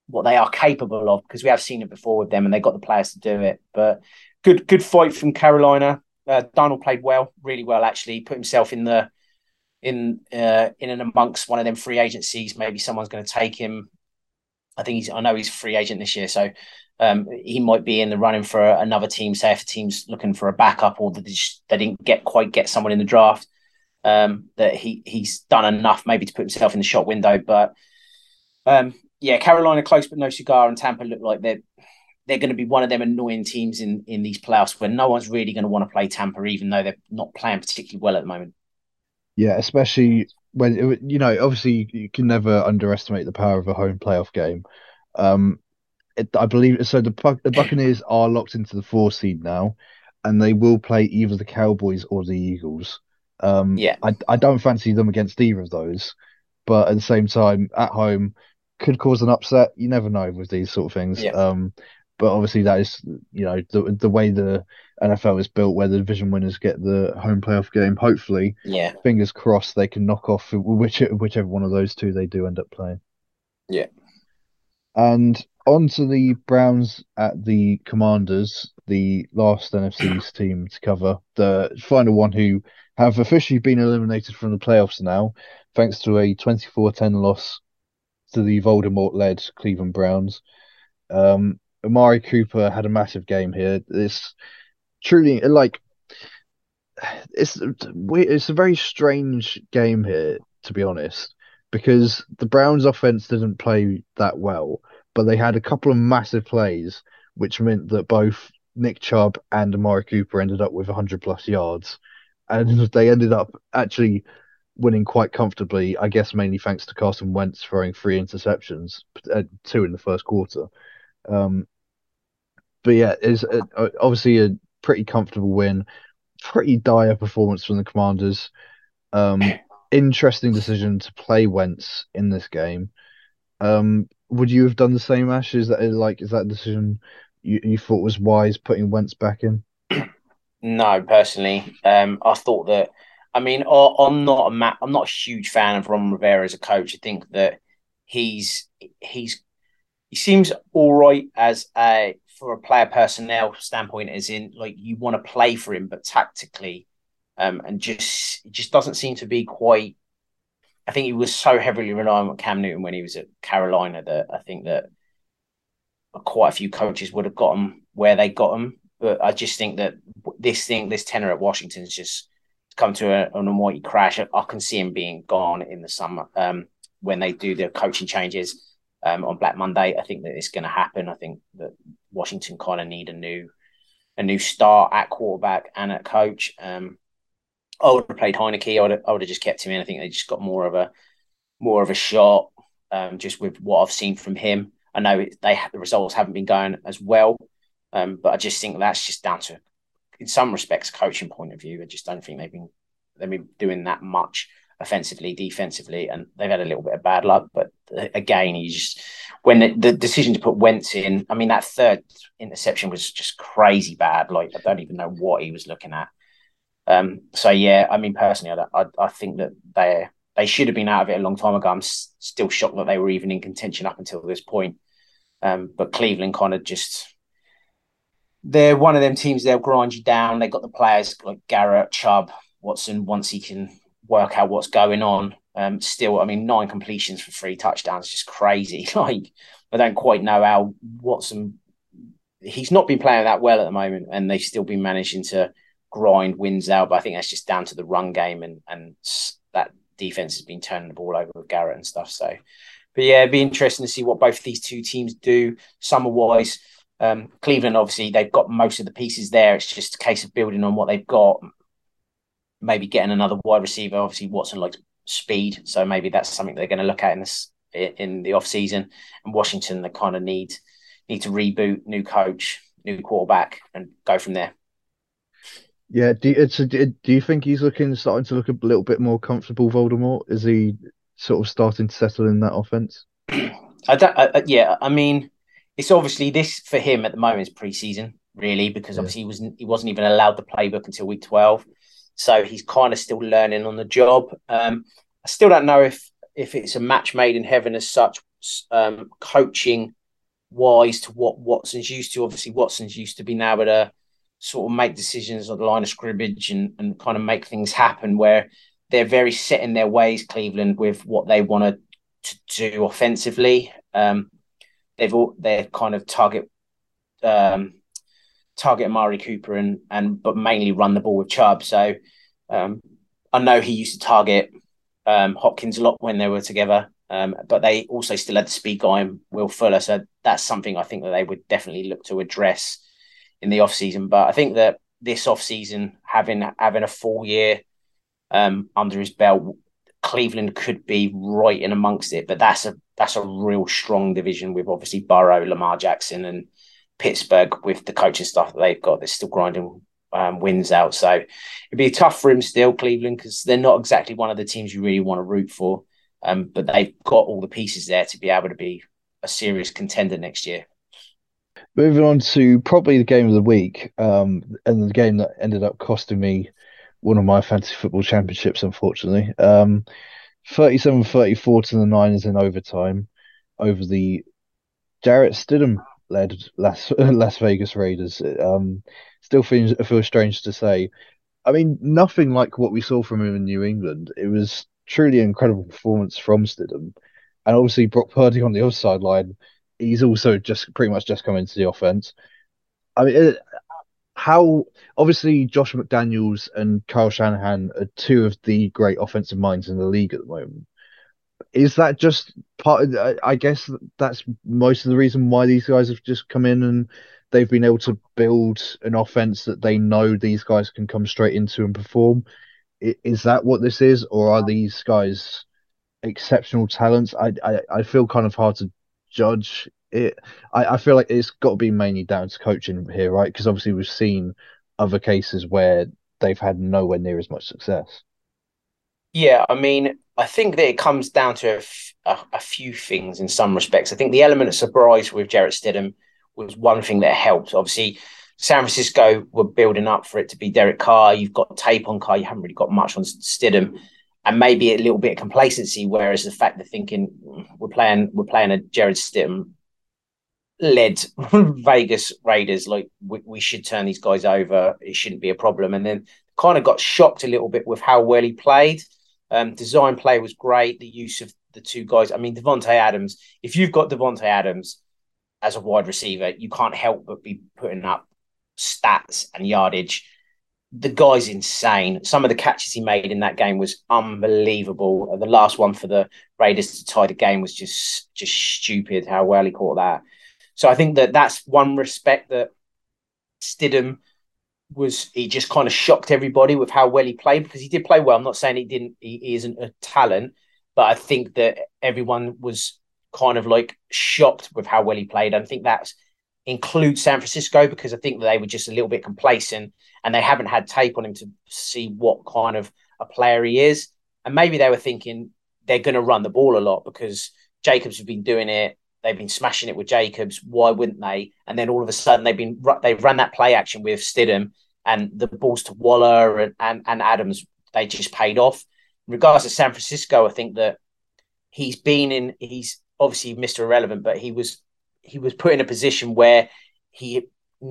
C: what they are capable of because we have seen it before with them and they got the players to do it. But good good fight from Carolina. Uh, Donald played well, really well actually. Put himself in the in uh, in and amongst one of them free agencies. Maybe someone's going to take him. I think he's. I know he's a free agent this year, so um, he might be in the running for another team. Say if a team's looking for a backup or they, they didn't get quite get someone in the draft, um, that he he's done enough maybe to put himself in the shot window. But um, yeah, Carolina close but no cigar, and Tampa look like they're they're going to be one of them annoying teams in in these playoffs where no one's really going to want to play Tampa, even though they're not playing particularly well at the moment.
B: Yeah, especially when you know, obviously you can never underestimate the power of a home playoff game. Um, it, I believe so. The the Buccaneers are locked into the four seed now, and they will play either the Cowboys or the Eagles. Um,
C: Yeah.
B: I I don't fancy them against either of those, but at the same time, at home could cause an upset. You never know with these sort of things.
C: Yeah.
B: Um, but obviously that is you know the the way the NFL is built, where the division winners get the home playoff game. Hopefully,
C: Yeah,
B: fingers crossed they can knock off which, whichever one of those two they do end up playing.
C: Yeah.
B: And on to the Browns at the Commanders, the last NFC [clears throat] East team to cover, the final one who have officially been eliminated from the playoffs now, thanks to a 24-10 loss to the Voldemort-led Cleveland Browns. Um, Amari Cooper had a massive game here. It's truly like it's it's a very strange game here, to be honest, because the Browns' offense didn't play that well, but they had a couple of massive plays, which meant that both Nick Chubb and Amari Cooper ended up with 100 plus yards, and [laughs] they ended up actually winning quite comfortably. I guess mainly thanks to Carson Wentz throwing three interceptions, uh, two in the first quarter. Um, but yeah, it's uh, obviously a pretty comfortable win. Pretty dire performance from the Commanders. Um, [clears throat] interesting decision to play Wentz in this game. Um, would you have done the same, Ash? Is that like is that decision you, you thought was wise putting Wentz back in? [clears throat]
C: No, personally, um, I thought that. I mean, I'm not a ma- I'm not a huge fan of Ron Rivera as a coach. I think that he's he's he seems all right as a for a player personnel standpoint, as in like you want to play for him, but tactically, um, and just it just doesn't seem to be quite. I think he was so heavily reliant on Cam Newton when he was at Carolina that I think that quite a few coaches would have got him where they got him. But I just think that this thing, this tenor at Washington, has just come to a, an almighty crash. I, can see him being gone in the summer um, when they do the coaching changes um, on Black Monday. I think that it's going to happen. I think that Washington kind of need a new a new start at quarterback and at coach. Um, I would have played Heinicke. I would have, I would have just kept him in. I think they just got more of a more of a shot um, just with what I've seen from him. I know they the results haven't been going as well, um, but I just think that's just down to, in some respects, coaching point of view. I just don't think they've been they've been doing that much offensively, defensively, and they've had a little bit of bad luck. But uh, again, he's when the, the, decision to put Wentz in, I mean, that third interception was just crazy bad. Like I don't even know what he was looking at. Um, so yeah, I mean, personally, I, I, I think that they they should have been out of it a long time ago. I'm s- still shocked that they were even in contention up until this point. Um, but Cleveland kind of just they're one of them teams. They'll grind you down. They've got the players like Garrett, Chubb, Watson. Once he can work out what's going on, um, still, I mean, nine completions for three touchdowns, just crazy. [laughs] Like I don't quite know how Watson. He's not been playing that well at the moment, and they've still been managing to grind wins out. But I think that's just down to the run game and and that defense has been turning the ball over with Garrett and stuff. So but yeah, it'd be interesting to see what both these two teams do summer wise. Um, Cleveland, obviously, they've got most of the pieces there. It's just a case of building on what they've got. Maybe getting another wide receiver. Obviously, Watson likes speed, so maybe that's something they're going to look at in this in the off season. And Washington, they kind of need need to reboot, new coach, new quarterback, and go from there.
B: Yeah, do it's a, do you think he's looking starting to look a little bit more comfortable, Voldemort? Is he sort of starting to settle in that offense?
C: I don't. I, yeah, I mean, it's obviously this for him at the moment is preseason, really, because yeah. obviously he wasn't he wasn't even allowed the playbook until week twelve, so he's kind of still learning on the job. Um, I still don't know if if it's a match made in heaven as such, um, coaching wise to what Watson's used to. Obviously, Watson's used to being able to sort of make decisions on the line of scrimmage and, and kind of make things happen where they're very set in their ways, Cleveland, with what they want to do offensively. Um, they've all they're kind of target um, target Amari Cooper and and but mainly run the ball with Chubb. So um, I know he used to target um, Hopkins a lot when they were together, um, but they also still had the speed guy Will Fuller. So that's something I think that they would definitely look to address in the off season. But I think that this off season, having having a full year um, under his belt, Cleveland could be right in amongst it. But that's a that's a real strong division with obviously Burrow, Lamar Jackson, and Pittsburgh with the coaching stuff that they've got. They're still grinding um, wins out, so it'd be tough for him still, Cleveland, because they're not exactly one of the teams you really want to root for. Um, but they've got all the pieces there to be able to be a serious contender next year.
B: Moving on to probably the game of the week, um, and the game that ended up costing me one of my fantasy football championships, unfortunately. Um, 37 34 to the Niners in overtime over the Jarrett Stidham led Las, [laughs] Las Vegas Raiders. Um, still feels, feels strange to say. I mean, nothing like what we saw from him in New England. It was truly an incredible performance from Stidham. And obviously, Brock Purdy on the other sideline, he's also just pretty much just come into the offense. I mean, it, how obviously Josh McDaniels and Kyle Shanahan are two of the great offensive minds in the league at the moment. Is that just part? Of, I guess that's most of the reason why these guys have just come in and they've been able to build an offense that they know these guys can come straight into and perform. Is that what this is, or are these guys exceptional talents? I I, I feel kind of hard to judge it I, I feel like it's got to be mainly down to coaching here, right? Because obviously we've seen other cases where they've had nowhere near as much success.
C: Yeah, I mean, I think that it comes down to a, f- a, a few things in some respects. I think the element of surprise with Jarrett Stidham was one thing that helped. Obviously, San Francisco were building up for it to be Derek Carr. You've got tape on Carr. You haven't really got much on Stidham, and maybe a little bit of complacency. Whereas the fact that thinking mm, we're playing we're playing a Jarrett Stidham led [laughs] Vegas Raiders like we, we should turn these guys over. It shouldn't be a problem. And then kind of got shocked a little bit with how well he played. Um, design play was great. The use of the two guys. I mean, Davante Adams. If you've got Davante Adams as a wide receiver, you can't help but be putting up stats and yardage. The guy's insane. Some of the catches he made in that game was unbelievable. The last one for the Raiders to tie the game was just just stupid. How well he caught that. So I think that that's one respect that Stidham was he just kind of shocked everybody with how well he played because he did play well. I'm not saying he didn't, he, isn't a talent, but I think that everyone was kind of like shocked with how well he played. I think that includes San Francisco because I think they were just a little bit complacent and they haven't had tape on him to see what kind of a player he is. And maybe they were thinking they're going to run the ball a lot because Jacobs has been doing it. They've been smashing it with Jacobs. Why wouldn't they? And then all of a sudden they've been they've run that play action with Stidham and the balls to Waller and, and, and Adams. They just paid off. In regards to San Francisco, I think that he's been in. He's obviously Mr. Irrelevant, but he was he was put in a position where he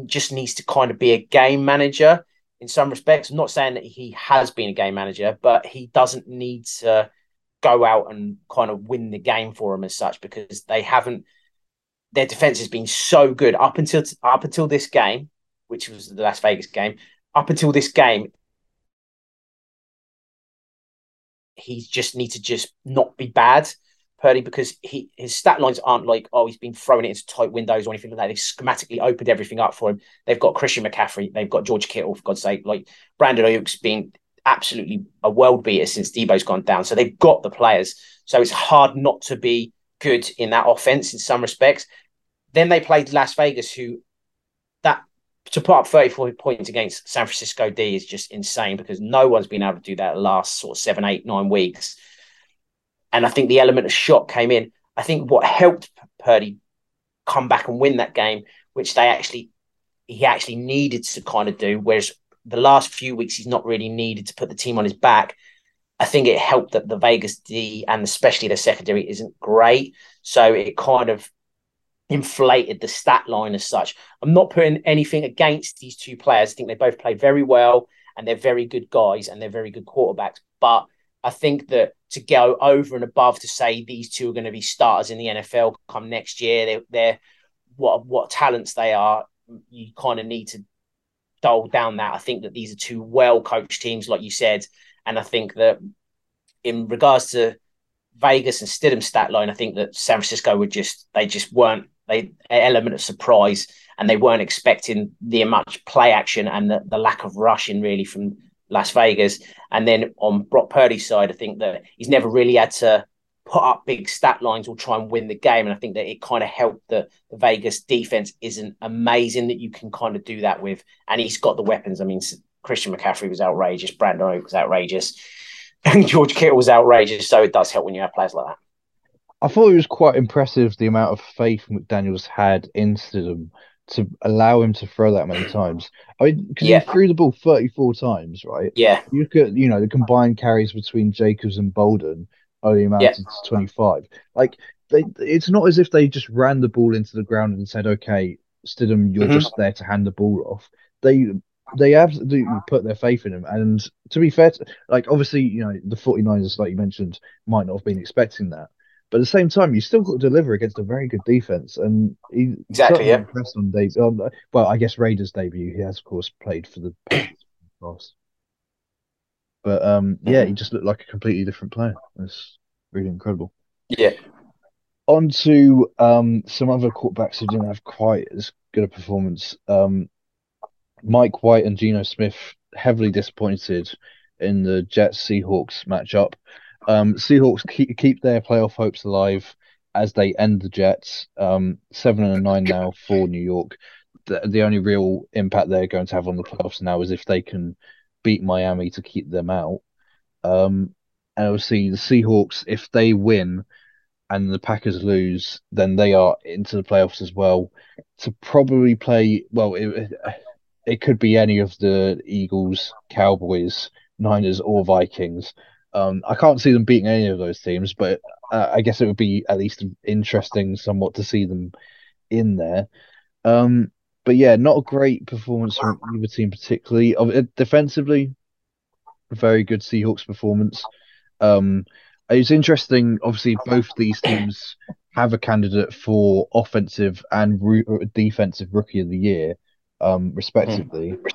C: just needs to kind of be a game manager in some respects. I'm not saying that he has been a game manager, but he doesn't need to go out and kind of win the game for him as such because they haven't their defense has been so good up until up until this game, which was the Las Vegas game. Up until this game, he just needs to just not be bad, Purdy, because he his stat lines aren't like oh he's been throwing it into tight windows or anything like that. They've schematically opened everything up for him. They've got Christian McCaffrey, they've got George Kittle, for God's sake. Like Brandon Aiyuk's been absolutely a world beater since Deebo's gone down. So they've got the players. So it's hard not to be good in that offense in some respects. Then they played Las Vegas, who that to put up 34 points against San Francisco D is just insane because no one's been able to do that last sort of seven, eight, nine weeks. And I think the element of shock came in. I think what helped Purdy come back and win that game, which they actually he actually needed to kind of do, whereas the last few weeks he's not really needed to put the team on his back. I think it helped that the Vegas D and especially the secondary isn't great. So it kind of inflated the stat line as such. I'm not putting anything against these two players. I think they both play very well and they're very good guys and they're very good quarterbacks. But I think that to go over and above to say these two are going to be starters in the NFL come next year, they're, they're what what talents they are. You kind of need to dull down that. I think that these are two well coached teams, like you said, and I think that in regards to Vegas and Stidham stat line, I think that San Francisco would just they just weren't they element of surprise and they weren't expecting the much play action and the, the lack of rushing really from Las Vegas. And then on Brock Purdy's side, I think that he's never really had to put up big stat lines or try and win the game. And I think that it kind of helped that the Vegas defense isn't amazing that you can kind of do that with. And he's got the weapons. I mean, Christian McCaffrey was outrageous, Brandon Aiyuk was outrageous, [laughs] and George Kittle was outrageous. So it does help when you have players like that.
B: I thought it was quite impressive the amount of faith McDaniels had in Stidham to allow him to throw that many times. I mean, because yeah. he threw the ball 34 times, right?
C: Yeah.
B: You look at, you know, the combined carries between Jacobs and Bolden only amounted yeah. to 25. Like, they, it's not as if they just ran the ball into the ground and said, okay, Stidham, you're mm-hmm. just there to hand the ball off. They they absolutely put their faith in him. And to be fair, to, like, obviously, you know, the 49ers, like you mentioned, might not have been expecting that. But at the same time, you still got to deliver against a very good defense, and he
C: exactly yeah.
B: impressed on debut. On, well, I guess Raiders debut. He has, of course, played for the [clears throat] past. But um, yeah, he just looked like a completely different player. It's really incredible.
C: Yeah.
B: On to um, some other quarterbacks who didn't have quite as good a performance. Um, Mike White and Geno Smith heavily disappointed in the Jets Seahawks matchup. Um, Seahawks keep, keep their playoff hopes alive as they end the Jets. Um, seven and nine now for New York. The, the only real impact they're going to have on the playoffs now is if they can beat Miami to keep them out. Um, and obviously the Seahawks, if they win and the Packers lose, then they are into the playoffs as well. To probably play, well, it, it could be any of the Eagles, Cowboys, Niners, or Vikings. Um, I can't see them beating any of those teams, but uh, I guess it would be at least interesting somewhat to see them in there. Um, but yeah, not a great performance from either team particularly. Defensively, very good Seahawks performance. Um, it's interesting. Obviously, both these teams have a candidate for offensive and defensive rookie of the year, um, respectively. Mm.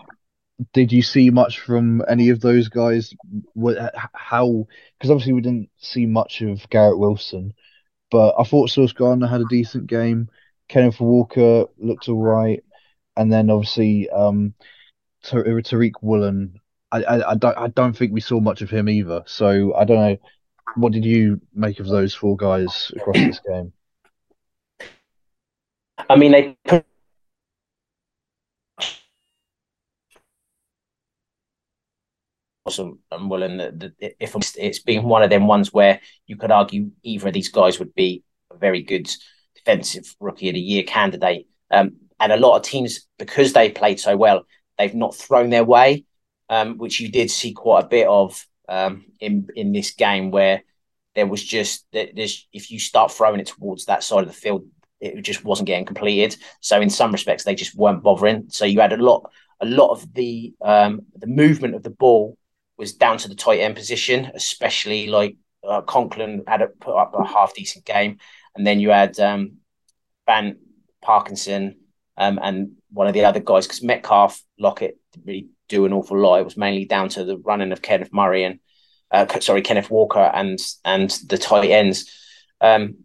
B: Did you see much from any of those guys? What, how? Because obviously we didn't see much of Garrett Wilson, but I thought Sauce Gardner had a decent game. Kenneth Walker looked all right, and then obviously um, Tariq Woolen I, I, I don't I don't think we saw much of him either. So I don't know. What did you make of those four guys across this game?
C: I mean, they and willing that if it's been one of them ones where you could argue either of these guys would be a very good defensive rookie of the year candidate. Um, and a lot of teams, because they played so well, they've not thrown their way um, which you did see quite a bit of um, in in this game, where there was just there's if you start throwing it towards that side of the field, it just wasn't getting completed. So in some respects, they just weren't bothering. So you had a lot a lot of the um, the movement of the ball was down to the tight end position, especially like uh, Conklin had a, put up a half decent game, and then you had um, Van Parkinson um, and one of the other guys because Metcalf Lockett really do an awful lot. It was mainly down to the running of Kenneth Murray and uh, sorry Kenneth Walker and and the tight ends. Um,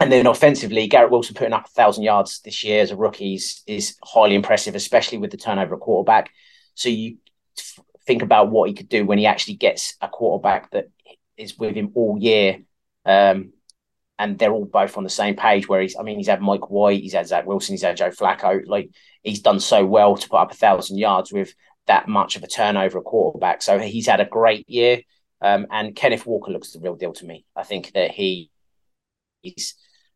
C: and then offensively, Garrett Wilson putting up a thousand yards this year as a rookie is, is highly impressive, especially with the turnover quarterback. So you think about what he could do when he actually gets a quarterback that is with him all year. Um, and they're all both on the same page. Where he's, I mean, he's had Mike White, he's had Zach Wilson, he's had Joe Flacco. Like he's done so well to put up a thousand yards with that much of a turnover at quarterback. So he's had a great year. Um, and Kenneth Walker looks the real deal to me. I think that he he's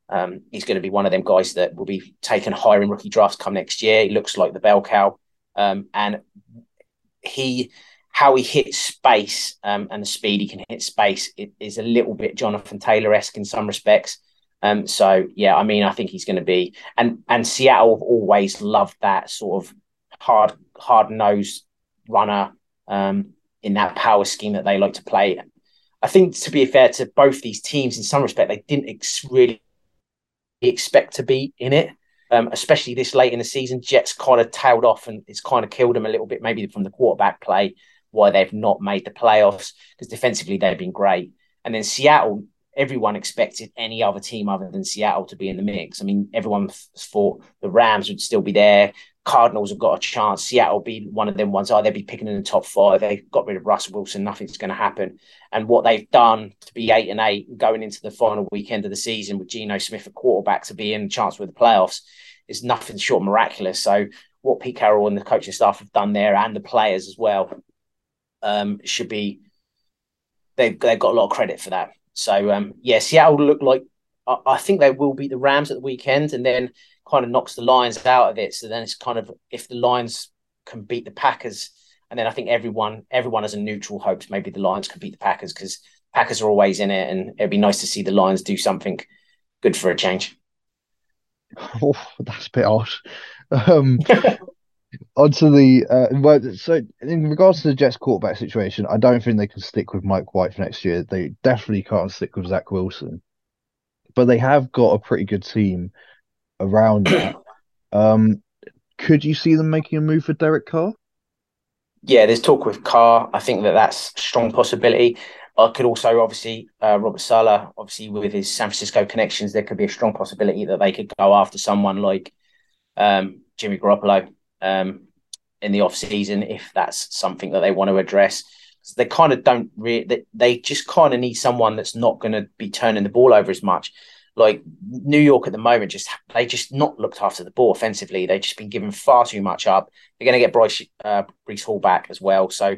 C: um, he's going to be one of them guys that will be taken higher in rookie drafts come next year. He looks like the bell cow, um, and he how he hits space um, and the speed he can hit space is a little bit Jonathan Taylor esque in some respects. Um, so yeah, I mean, I think he's going to be and and Seattle have always loved that sort of hard hard nosed runner um, in that power scheme that they like to play. I think to be fair to both these teams, in some respect, they didn't ex- really expect to be in it. Um, especially this late in the season, Jets kind of tailed off and it's kind of killed them a little bit, maybe from the quarterback play, why they've not made the playoffs because defensively they've been great. And then Seattle, everyone expected any other team other than Seattle to be in the mix. I mean, everyone thought the Rams would still be there. Cardinals have got a chance. Seattle be one of them ones. Oh, they'd be picking in the top five. They got rid of Russell Wilson. Nothing's going to happen. And what they've done to be eight and eight, going into the final weekend of the season with Geno Smith at quarterback to be in chance with the playoffs, is nothing short of miraculous. So what Pete Carroll and the coaching staff have done there, and the players as well, um, should be they've they've got a lot of credit for that. So um, yeah, Seattle look like I, I think they will beat the Rams at the weekend, and then kind of knocks the Lions out of it. So then it's kind of if the Lions can beat the Packers, and then I think everyone everyone has a neutral hopes maybe the Lions can beat the Packers because Packers are always in it, and it'd be nice to see the Lions do something good for a change. [laughs]
B: Oh, that's a bit harsh. Um, [laughs] onto the uh, well, so in regards to the Jets quarterback situation, I don't think they can stick with Mike White for next year. They definitely can't stick with Zach Wilson, but they have got a pretty good team around that. [clears throat] Um, could you see them making a move for Derek Carr?
C: Yeah, there's talk with Carr. I think that that's a strong possibility. I could also obviously uh, Robert Saleh, obviously with his San Francisco connections, there could be a strong possibility that they could go after someone like um, Jimmy Garoppolo um, in the off season if that's something that they want to address. They kind of don't really. They, they just kind of need someone that's not going to be turning the ball over as much like New York at the moment, just they just not looked after the ball offensively. They've just been given far too much up. They're going to get Bryce uh, Breece Hall back as well, so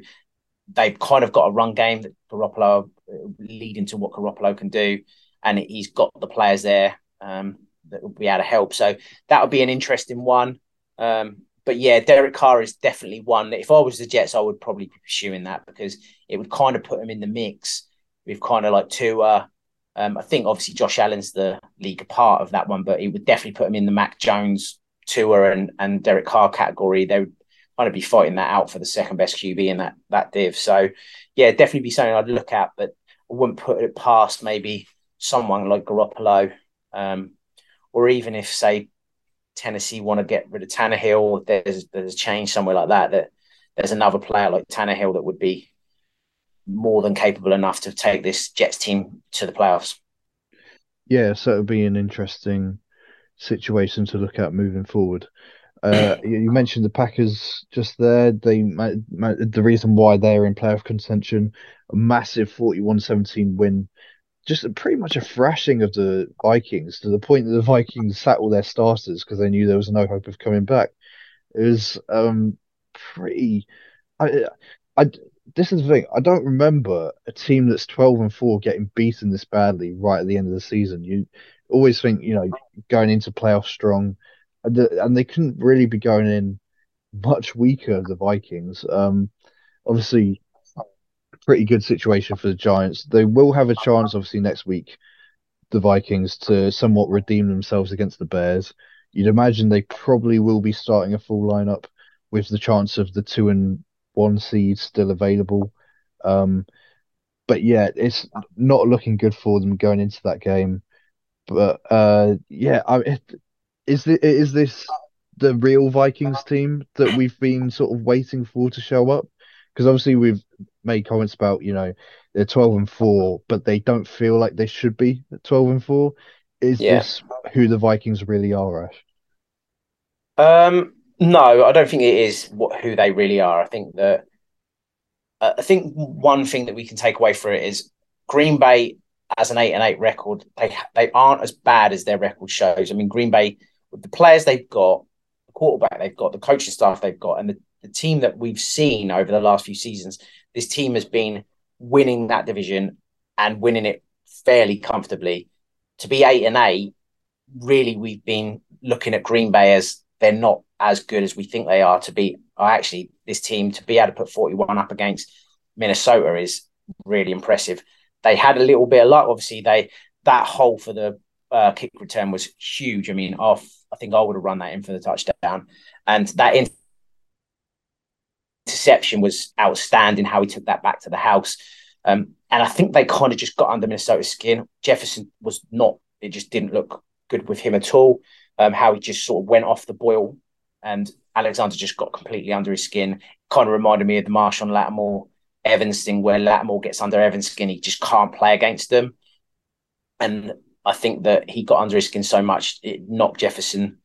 C: they've kind of got a run game that Garoppolo leading to what Garoppolo can do, and he's got the players there um, that will be able to help. So that would be an interesting one. Um, but yeah, Derek Carr is definitely one that if I was the Jets, I would probably be pursuing that because it would kind of put him in the mix with kind of like Tua. Um, I think obviously Josh Allen's the league part of that one, but it would definitely put him in the Mac Jones, Tua and and Derek Carr category. They would kind of be fighting that out for the second best QB in that that div. So yeah, definitely be something I'd look at, but I wouldn't put it past maybe someone like Garoppolo, um, or even if say Tennessee want to get rid of Tannehill, there's there's a change somewhere like that. That there's another player like Tannehill that would be more than capable enough to take this Jets team to the playoffs.
B: Yeah, so it would be an interesting situation to look at moving forward. Uh, [clears throat] you mentioned the Packers just there. They the reason why they're in playoff contention, a massive 41-17 win just pretty much a thrashing of the Vikings to the point that the Vikings sat all their starters because they knew there was no hope of coming back. It was um pretty. I, I this is the thing. I don't remember a team that's twelve and four getting beaten this badly right at the end of the season. You always think you know going into playoff strong, and, the, and they couldn't really be going in much weaker. The Vikings. Um, obviously pretty good situation for the Giants. They will have a chance, obviously, next week, the Vikings, to somewhat redeem themselves against the Bears. You'd imagine they probably will be starting a full lineup with the chance of the two and one seed still available. Um, but yeah, it's not looking good for them going into that game. But uh, yeah, I, it, is this, is this the real Vikings team that we've been sort of waiting for to show up? Because obviously we've made comments about you know they're 12 and 4 but they don't feel like they should be 12 and 4 is yeah. this who the vikings really are ash
C: um no i don't think it is what who they really are i think that uh, i think one thing that we can take away from it is green bay as an 8 and 8 record they they aren't as bad as their record shows i mean green bay with the players they've got the quarterback they've got the coaching staff they've got and the, the team that we've seen over the last few seasons this team has been winning that division and winning it fairly comfortably. To be eight and eight, really, we've been looking at Green Bay as they're not as good as we think they are. To be actually this team to be able to put forty one up against Minnesota is really impressive. They had a little bit of luck. Obviously, they that hole for the uh, kick return was huge. I mean, off. I think I would have run that in for the touchdown, and that in interception was outstanding. How he took that back to the house, um, and I think they kind of just got under Minnesota's skin. Jefferson was not; it just didn't look good with him at all. Um, how he just sort of went off the boil, and Alexander just got completely under his skin. Kind of reminded me of the Marshon Lattimore Evans thing, where Lattimore gets under Evans' skin, he just can't play against them. And I think that he got under his skin so much it knocked Jefferson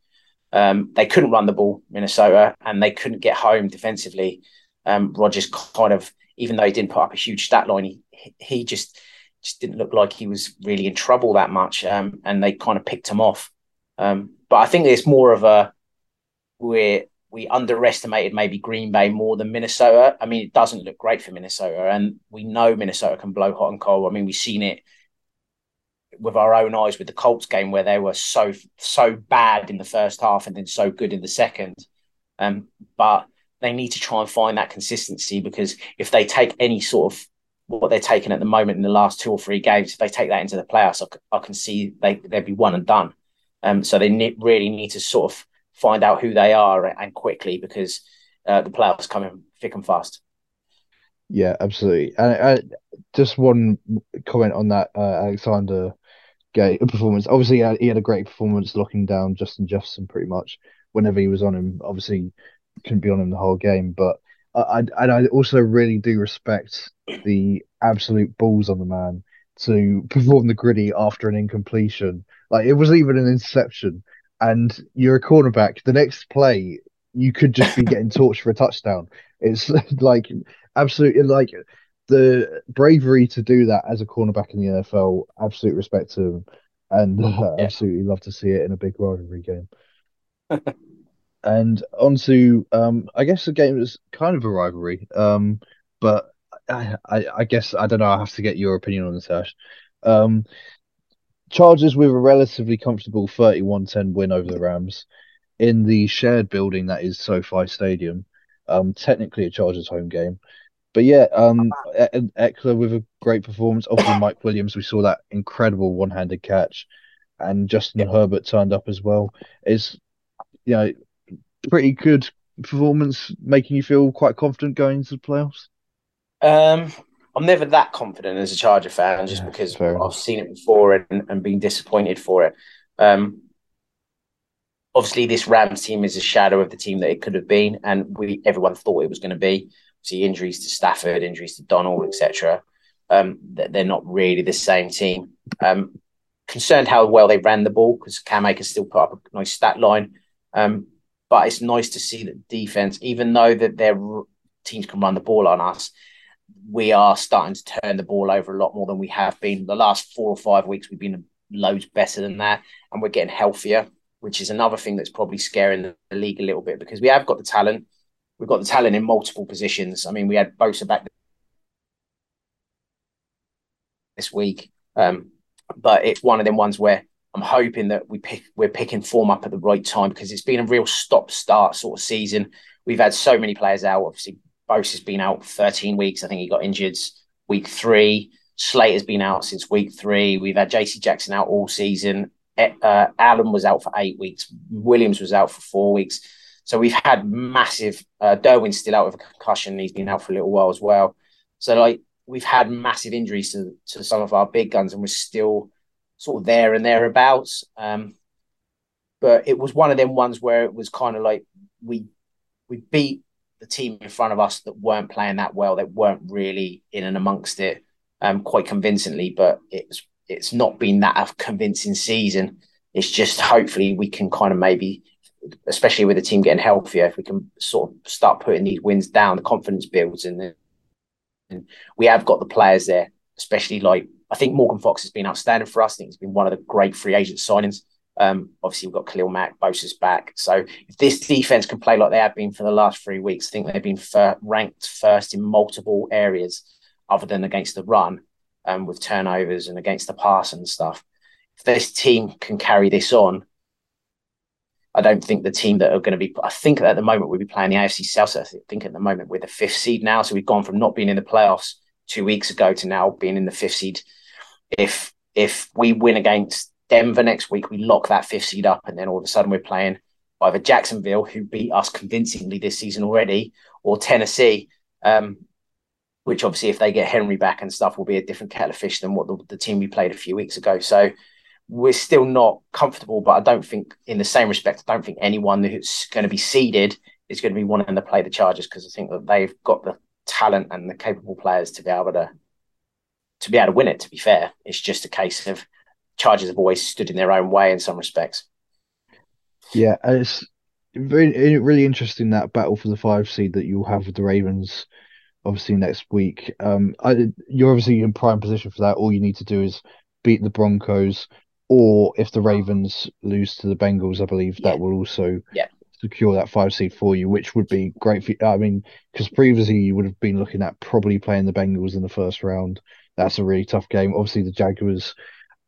C: um, they couldn't run the ball, Minnesota, and they couldn't get home defensively. Um, Rodgers kind of, even though he didn't put up a huge stat line, he he just just didn't look like he was really in trouble that much, um, and they kind of picked him off. Um, but I think it's more of a we we underestimated maybe Green Bay more than Minnesota. I mean, it doesn't look great for Minnesota, and we know Minnesota can blow hot and cold. I mean, we've seen it with our own eyes with the Colts game where they were so so bad in the first half and then so good in the second. Um, but they need to try and find that consistency because if they take any sort of what they're taking at the moment in the last two or three games, if they take that into the playoffs, I, I can see they they'd be one and done. Um, so they ne- really need to sort of find out who they are and quickly because uh, the playoffs coming thick and fast.
B: Yeah, absolutely. And uh, just one comment on that, uh, Alexander great performance. Obviously, he had, a great performance locking down Justin Jefferson pretty much whenever he was on him. Obviously, couldn't be on him the whole game, but I, I, I also really do respect the absolute balls on the man to perform the griddy after an incompletion. Like it wasn't even an interception, and you're a cornerback. The next play, you could just be getting [laughs] torched for a touchdown. It's [laughs] like absolutely like the bravery to do that as a cornerback in the NFL, absolute respect to him, and uh, yeah. absolutely love to see it in a big rivalry game. [laughs] and onto, um, I guess the game is kind of a rivalry, um, but I, I, I guess I don't know. I have to get your opinion on this, Ash. Um, Chargers with a relatively comfortable 31-10 win over the Rams in the shared building that is SoFi Stadium. Um, technically a Chargers home game, but yeah, um, Ekeler with a great performance. Obviously, Mike Williams, we saw that incredible one-handed catch, and Justin yeah. Herbert turned up as well. It's you know pretty good performance, making you feel quite confident going into the playoffs.
C: Um, I'm never that confident as a Charger fan, just yeah, because I've seen it before and, and been disappointed for it. Um, obviously, this Rams team is a shadow of the team that it could have been, and we everyone thought it was going to be. See injuries to Stafford, injuries to Donald, etc. Um, they're not really the same team. Um, concerned how well they ran the ball because Cam Akers still put up a nice stat line. Um, but it's nice to see that defense, even though that their teams can run the ball on us, we are starting to turn the ball over a lot more than we have been. The last four or five weeks, we've been loads better than that, and we're getting healthier, which is another thing that's probably scaring the, league a little bit because we have got the talent. We've got the talent in multiple positions. I mean, we had Bosa back this week, um, but it's one of them ones where I'm hoping that we pick we're picking form up at the right time because it's been a real stop start sort of season. We've had so many players out. Obviously, Bosa has been out 13 weeks. I think he got injured week three. Slater has been out since week three. We've had JC Jackson out all season. Uh, Allen was out for eight weeks. Williams was out for four weeks. So we've had massive. Uh, Derwin's still out with a concussion. He's been out for a little while as well. So like we've had massive injuries to, to some of our big guns, and we're still sort of there and thereabouts. Um, but it was one of them ones where it was kind of like we we beat the team in front of us that weren't playing that well, that weren't really in and amongst it um, quite convincingly. But it's it's not been that a convincing season. It's just hopefully we can kind of maybe, especially with the team getting healthier, if we can sort of start putting these wins down, the confidence builds, and, and we have got the players there. Especially like I think Morgan Fox has been outstanding for us. I think he's been one of the great free agent signings. Um, obviously, we've got Khalil Mack, Bosa's back. So if this defense can play like they have been for the last three weeks, I think they've been fir- ranked first in multiple areas other than against the run um, with turnovers and against the pass and stuff. If this team can carry this on, I don't think the team that are going to be. I think at the moment we'll be playing the AFC South. I think at the moment we're the fifth seed now, so we've gone from not being in the playoffs two weeks ago to now being in the fifth seed. If if we win against Denver next week, we lock that fifth seed up, and then all of a sudden we're playing either Jacksonville, who beat us convincingly this season already, or Tennessee, um, which obviously, if they get Henry back and stuff, will be a different kettle of fish than what the, the team we played a few weeks ago. So we're still not comfortable, but I don't think, in the same respect, I don't think anyone who's going to be seeded is going to be wanting to play the Chargers because I think that they've got the talent and the capable players to be able to to be able to win it. To be fair, it's just a case of Chargers have always stood in their own way in some respects.
B: Yeah, it's really really interesting that battle for the five seed that you'll have with the Ravens, obviously next week. Um, I, you're obviously in prime position for that. All you need to do is beat the Broncos, or if the Ravens lose to the Bengals, I believe yeah. that will also
C: yeah.
B: secure that five seed for you, which would be great for. You. I mean, because previously you would have been looking at probably playing the Bengals in the first round. That's a really tough game. Obviously, the Jaguars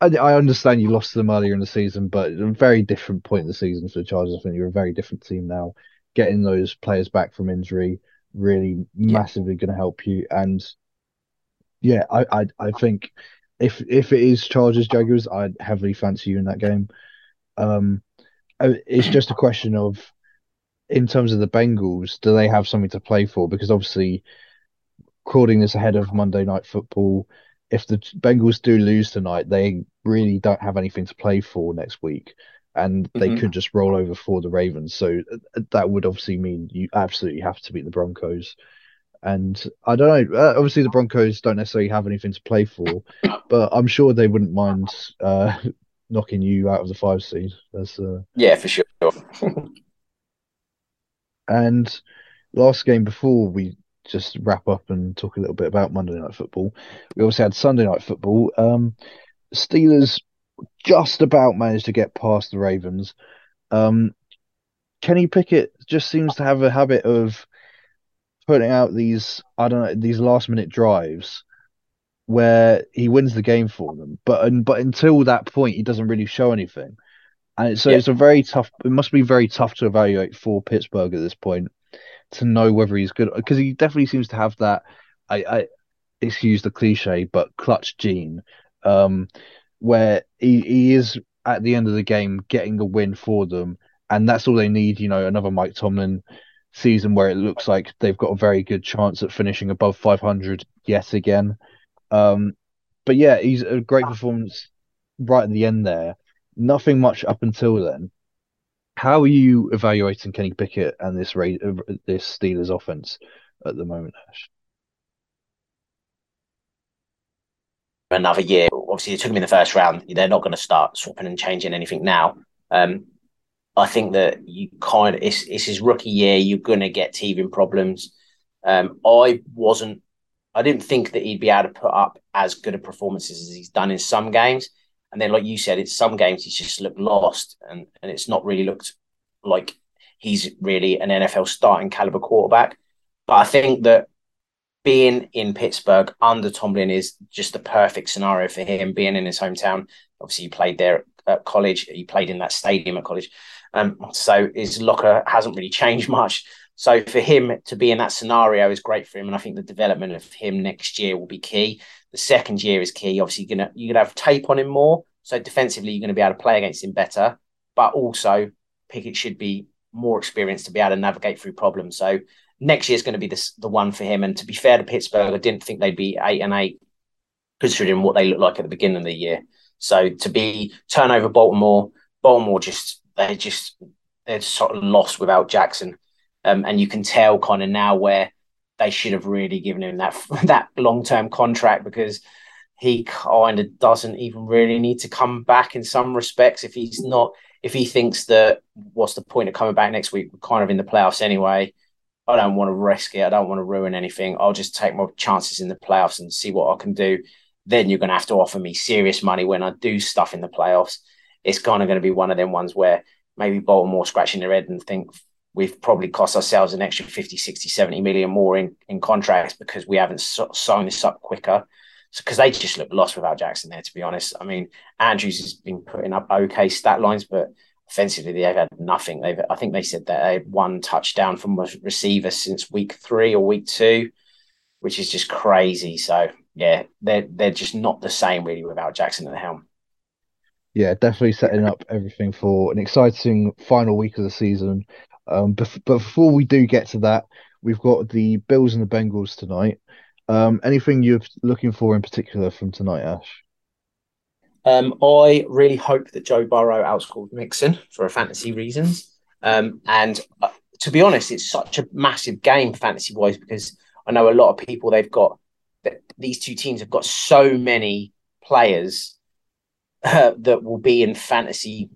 B: I, I understand you lost to them earlier in the season, but a very different point in the season for the Chargers. I think you're a very different team now. Getting those players back from injury really yeah. massively going to help you. And yeah, I, I I think if if it is Chargers Jaguars, I'd heavily fancy you in that game. Um, uh, it's just a question of in terms of the Bengals, do they have something to play for? Because obviously, recording this ahead of Monday Night Football, if the Bengals do lose tonight, they really don't have anything to play for next week, and they mm-hmm. could just roll over for the Ravens. So uh, that would obviously mean you absolutely have to beat the Broncos. And I don't know. Uh, obviously, the Broncos don't necessarily have anything to play for, [coughs] but I'm sure they wouldn't mind uh, [laughs] knocking you out of the five seed. That's uh...
C: yeah, for sure. [laughs]
B: and last game before we just wrap up and talk a little bit about Monday Night Football. We also had Sunday Night Football. Um, Steelers just about managed to get past the Ravens. Um, Kenny Pickett just seems to have a habit of putting out these I don't know these last minute drives where he wins the game for them, but but until that point he doesn't really show anything, and so
C: Yeah.
B: it's a very tough. It must be very tough to evaluate for Pittsburgh at this point to know whether he's good because he definitely seems to have that. I, I excuse the cliche, but clutch gene, um, where he, he is at the end of the game getting the win for them, and that's all they need. You know, another Mike Tomlin season where it looks like they've got a very good chance at finishing above 500 yet again. Um, but yeah, he's a great performance right at the end there. Nothing much up until then. How are you evaluating Kenny Pickett and this Ra- uh, this Steelers offense at the moment, Ash?
C: another year. Obviously, they took him in the first round. They're not going to start swapping and changing anything now. Um, I think that you kind of it's, it's his rookie year. You're going to get teething problems. Um, I wasn't. I didn't think that he'd be able to put up as good a performances as he's done in some games. And then, like you said, it's some games he's just looked lost, and and it's not really looked like he's really an NFL starting caliber quarterback. But I think that being in Pittsburgh under Tomlin is just the perfect scenario for him. Being in his hometown, obviously he played there at college. He played in that stadium at college, um, so his locker hasn't really [laughs] changed much. So for him to be in that scenario is great for him, and I think the development of him next year will be key. The second year is key. Obviously, you're gonna you're gonna have tape on him more, so defensively you're gonna be able to play against him better. But also, Pickett should be more experienced to be able to navigate through problems. So next year is going to be this, the one for him. And to be fair to Pittsburgh, I didn't think they'd be eight and eight, considering what they looked like at the beginning of the year. So to be turnover Baltimore, Baltimore just they just they're sort of lost without Jackson, um, and you can tell kind of now where they should have really given him that [laughs] that long term contract because he kind of doesn't even really need to come back in some respects if he's not if he thinks that what's the point of coming back next week we're kind of in the playoffs anyway I don't want to risk it. I don't want to ruin anything. I'll just take my chances in the playoffs and see what I can do. Then you're going to have to offer me serious money when I do stuff in the playoffs. It's kind of going to be one of them ones where maybe Baltimore scratching their head and think we've probably cost ourselves an extra 50, 60, 70 million more in, in contracts because we haven't so- signed this up quicker. Because so, they just look lost without Jackson there, to be honest. I mean, Andrews has been putting up okay stat lines, but offensively they've had nothing. They've I think they said that they had one touchdown from a receiver since week three or week two, which is just crazy. So yeah, they're they're just not the same really without Jackson at the helm.
B: Yeah, definitely setting up everything for an exciting final week of the season. Um, but, but before we do get to that, we've got the Bills and the Bengals tonight. Um, anything you're looking for in particular from tonight, Ash?
C: Um, I really hope that Joe Burrow outscored Mixon for fantasy reasons. Um, and uh, to be honest, it's such a massive game fantasy wise because I know a lot of people they've got that these two teams have got so many players uh, [laughs] that will be in fantasy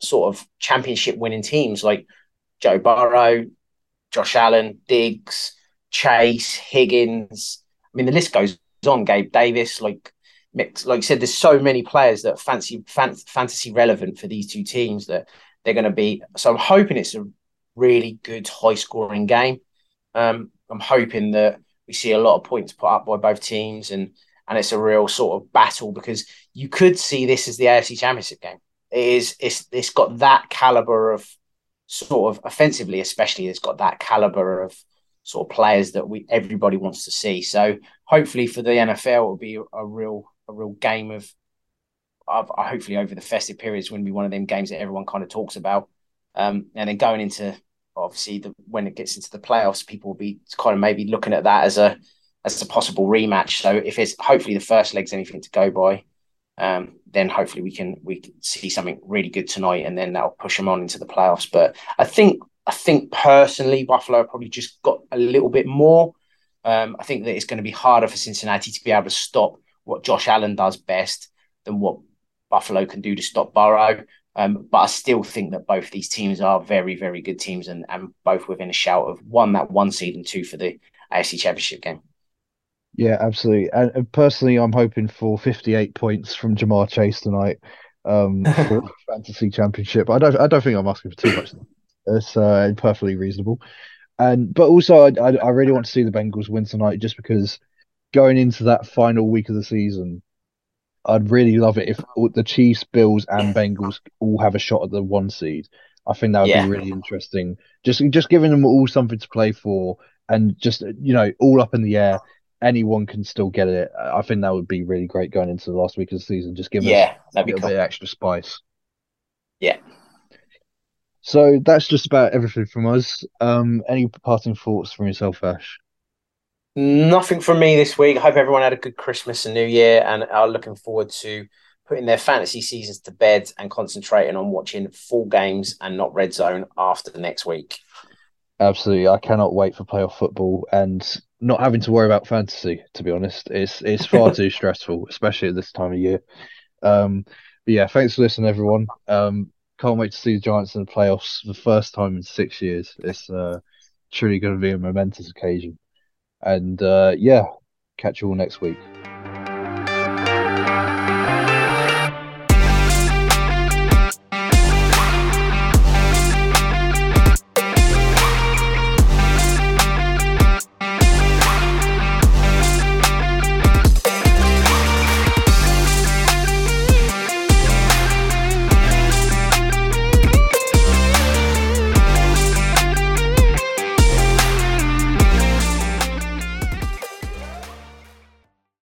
C: sort of championship winning teams like Joe Burrow, Josh Allen, Diggs, Chase, Higgins. I mean, the list goes on. Gabe Davis, like mix. Like you said, there's so many players that fancy fan, fantasy relevant for these two teams that they're going to be. So I'm hoping it's a really good, high scoring game. Um, I'm hoping that we see a lot of points put up by both teams and and it's a real sort of battle because you could see this as the AFC Championship game. It is it's it's got that caliber of sort of offensively, especially it's got that caliber of sort of players that we everybody wants to see. So hopefully for the NFL, it will be a real a real game of, of hopefully over the festive periods to be one of them games that everyone kind of talks about. Um, and then going into obviously the when it gets into the playoffs, people will be kind of maybe looking at that as a as a possible rematch. So if it's hopefully the first leg's anything to go by, um, then hopefully we can we can see something really good tonight, and then that'll push them on into the playoffs. But I think I think personally, Buffalo probably just got a little bit more. Um, I think that it's going to be harder for Cincinnati to be able to stop what Josh Allen does best than what Buffalo can do to stop Burrow. Um, but I still think that both these teams are very, very good teams and, and both within a shout of one, that one seed, and two for the AFC Championship game.
B: Yeah, absolutely. And, and personally, I'm hoping for 58 points from Ja'Marr Chase tonight um, [laughs] for fantasy championship. I don't, I don't think I'm asking for too much. It's uh, perfectly reasonable. And but also, I, I I really want to see the Bengals win tonight, just because going into that final week of the season, I'd really love it if the Chiefs, Bills, and Bengals all have a shot at the one seed. I think that would
C: Yeah.
B: be really interesting. Just just giving them all something to play for, and just you know all up in the air. Anyone can still get it. I think that would be really great going into the last week of the season. Just give us a little
C: cool.
B: bit of extra spice.
C: Yeah.
B: So that's just about everything from us. Um, any parting thoughts from yourself, Ash?
C: Nothing from me this week. I hope everyone had a good Christmas and New Year and are looking forward to putting their fantasy seasons to bed and concentrating on watching full games and not red zone after next week.
B: Absolutely, I cannot wait for playoff football and not having to worry about fantasy. To be honest, it's it's far [laughs] too stressful, especially at this time of year. Um, but yeah, thanks for listening, everyone. Um, can't wait to see the Giants in the playoffs for the first time in six years. It's uh, truly going to be a momentous occasion. And uh, yeah, catch you all next week.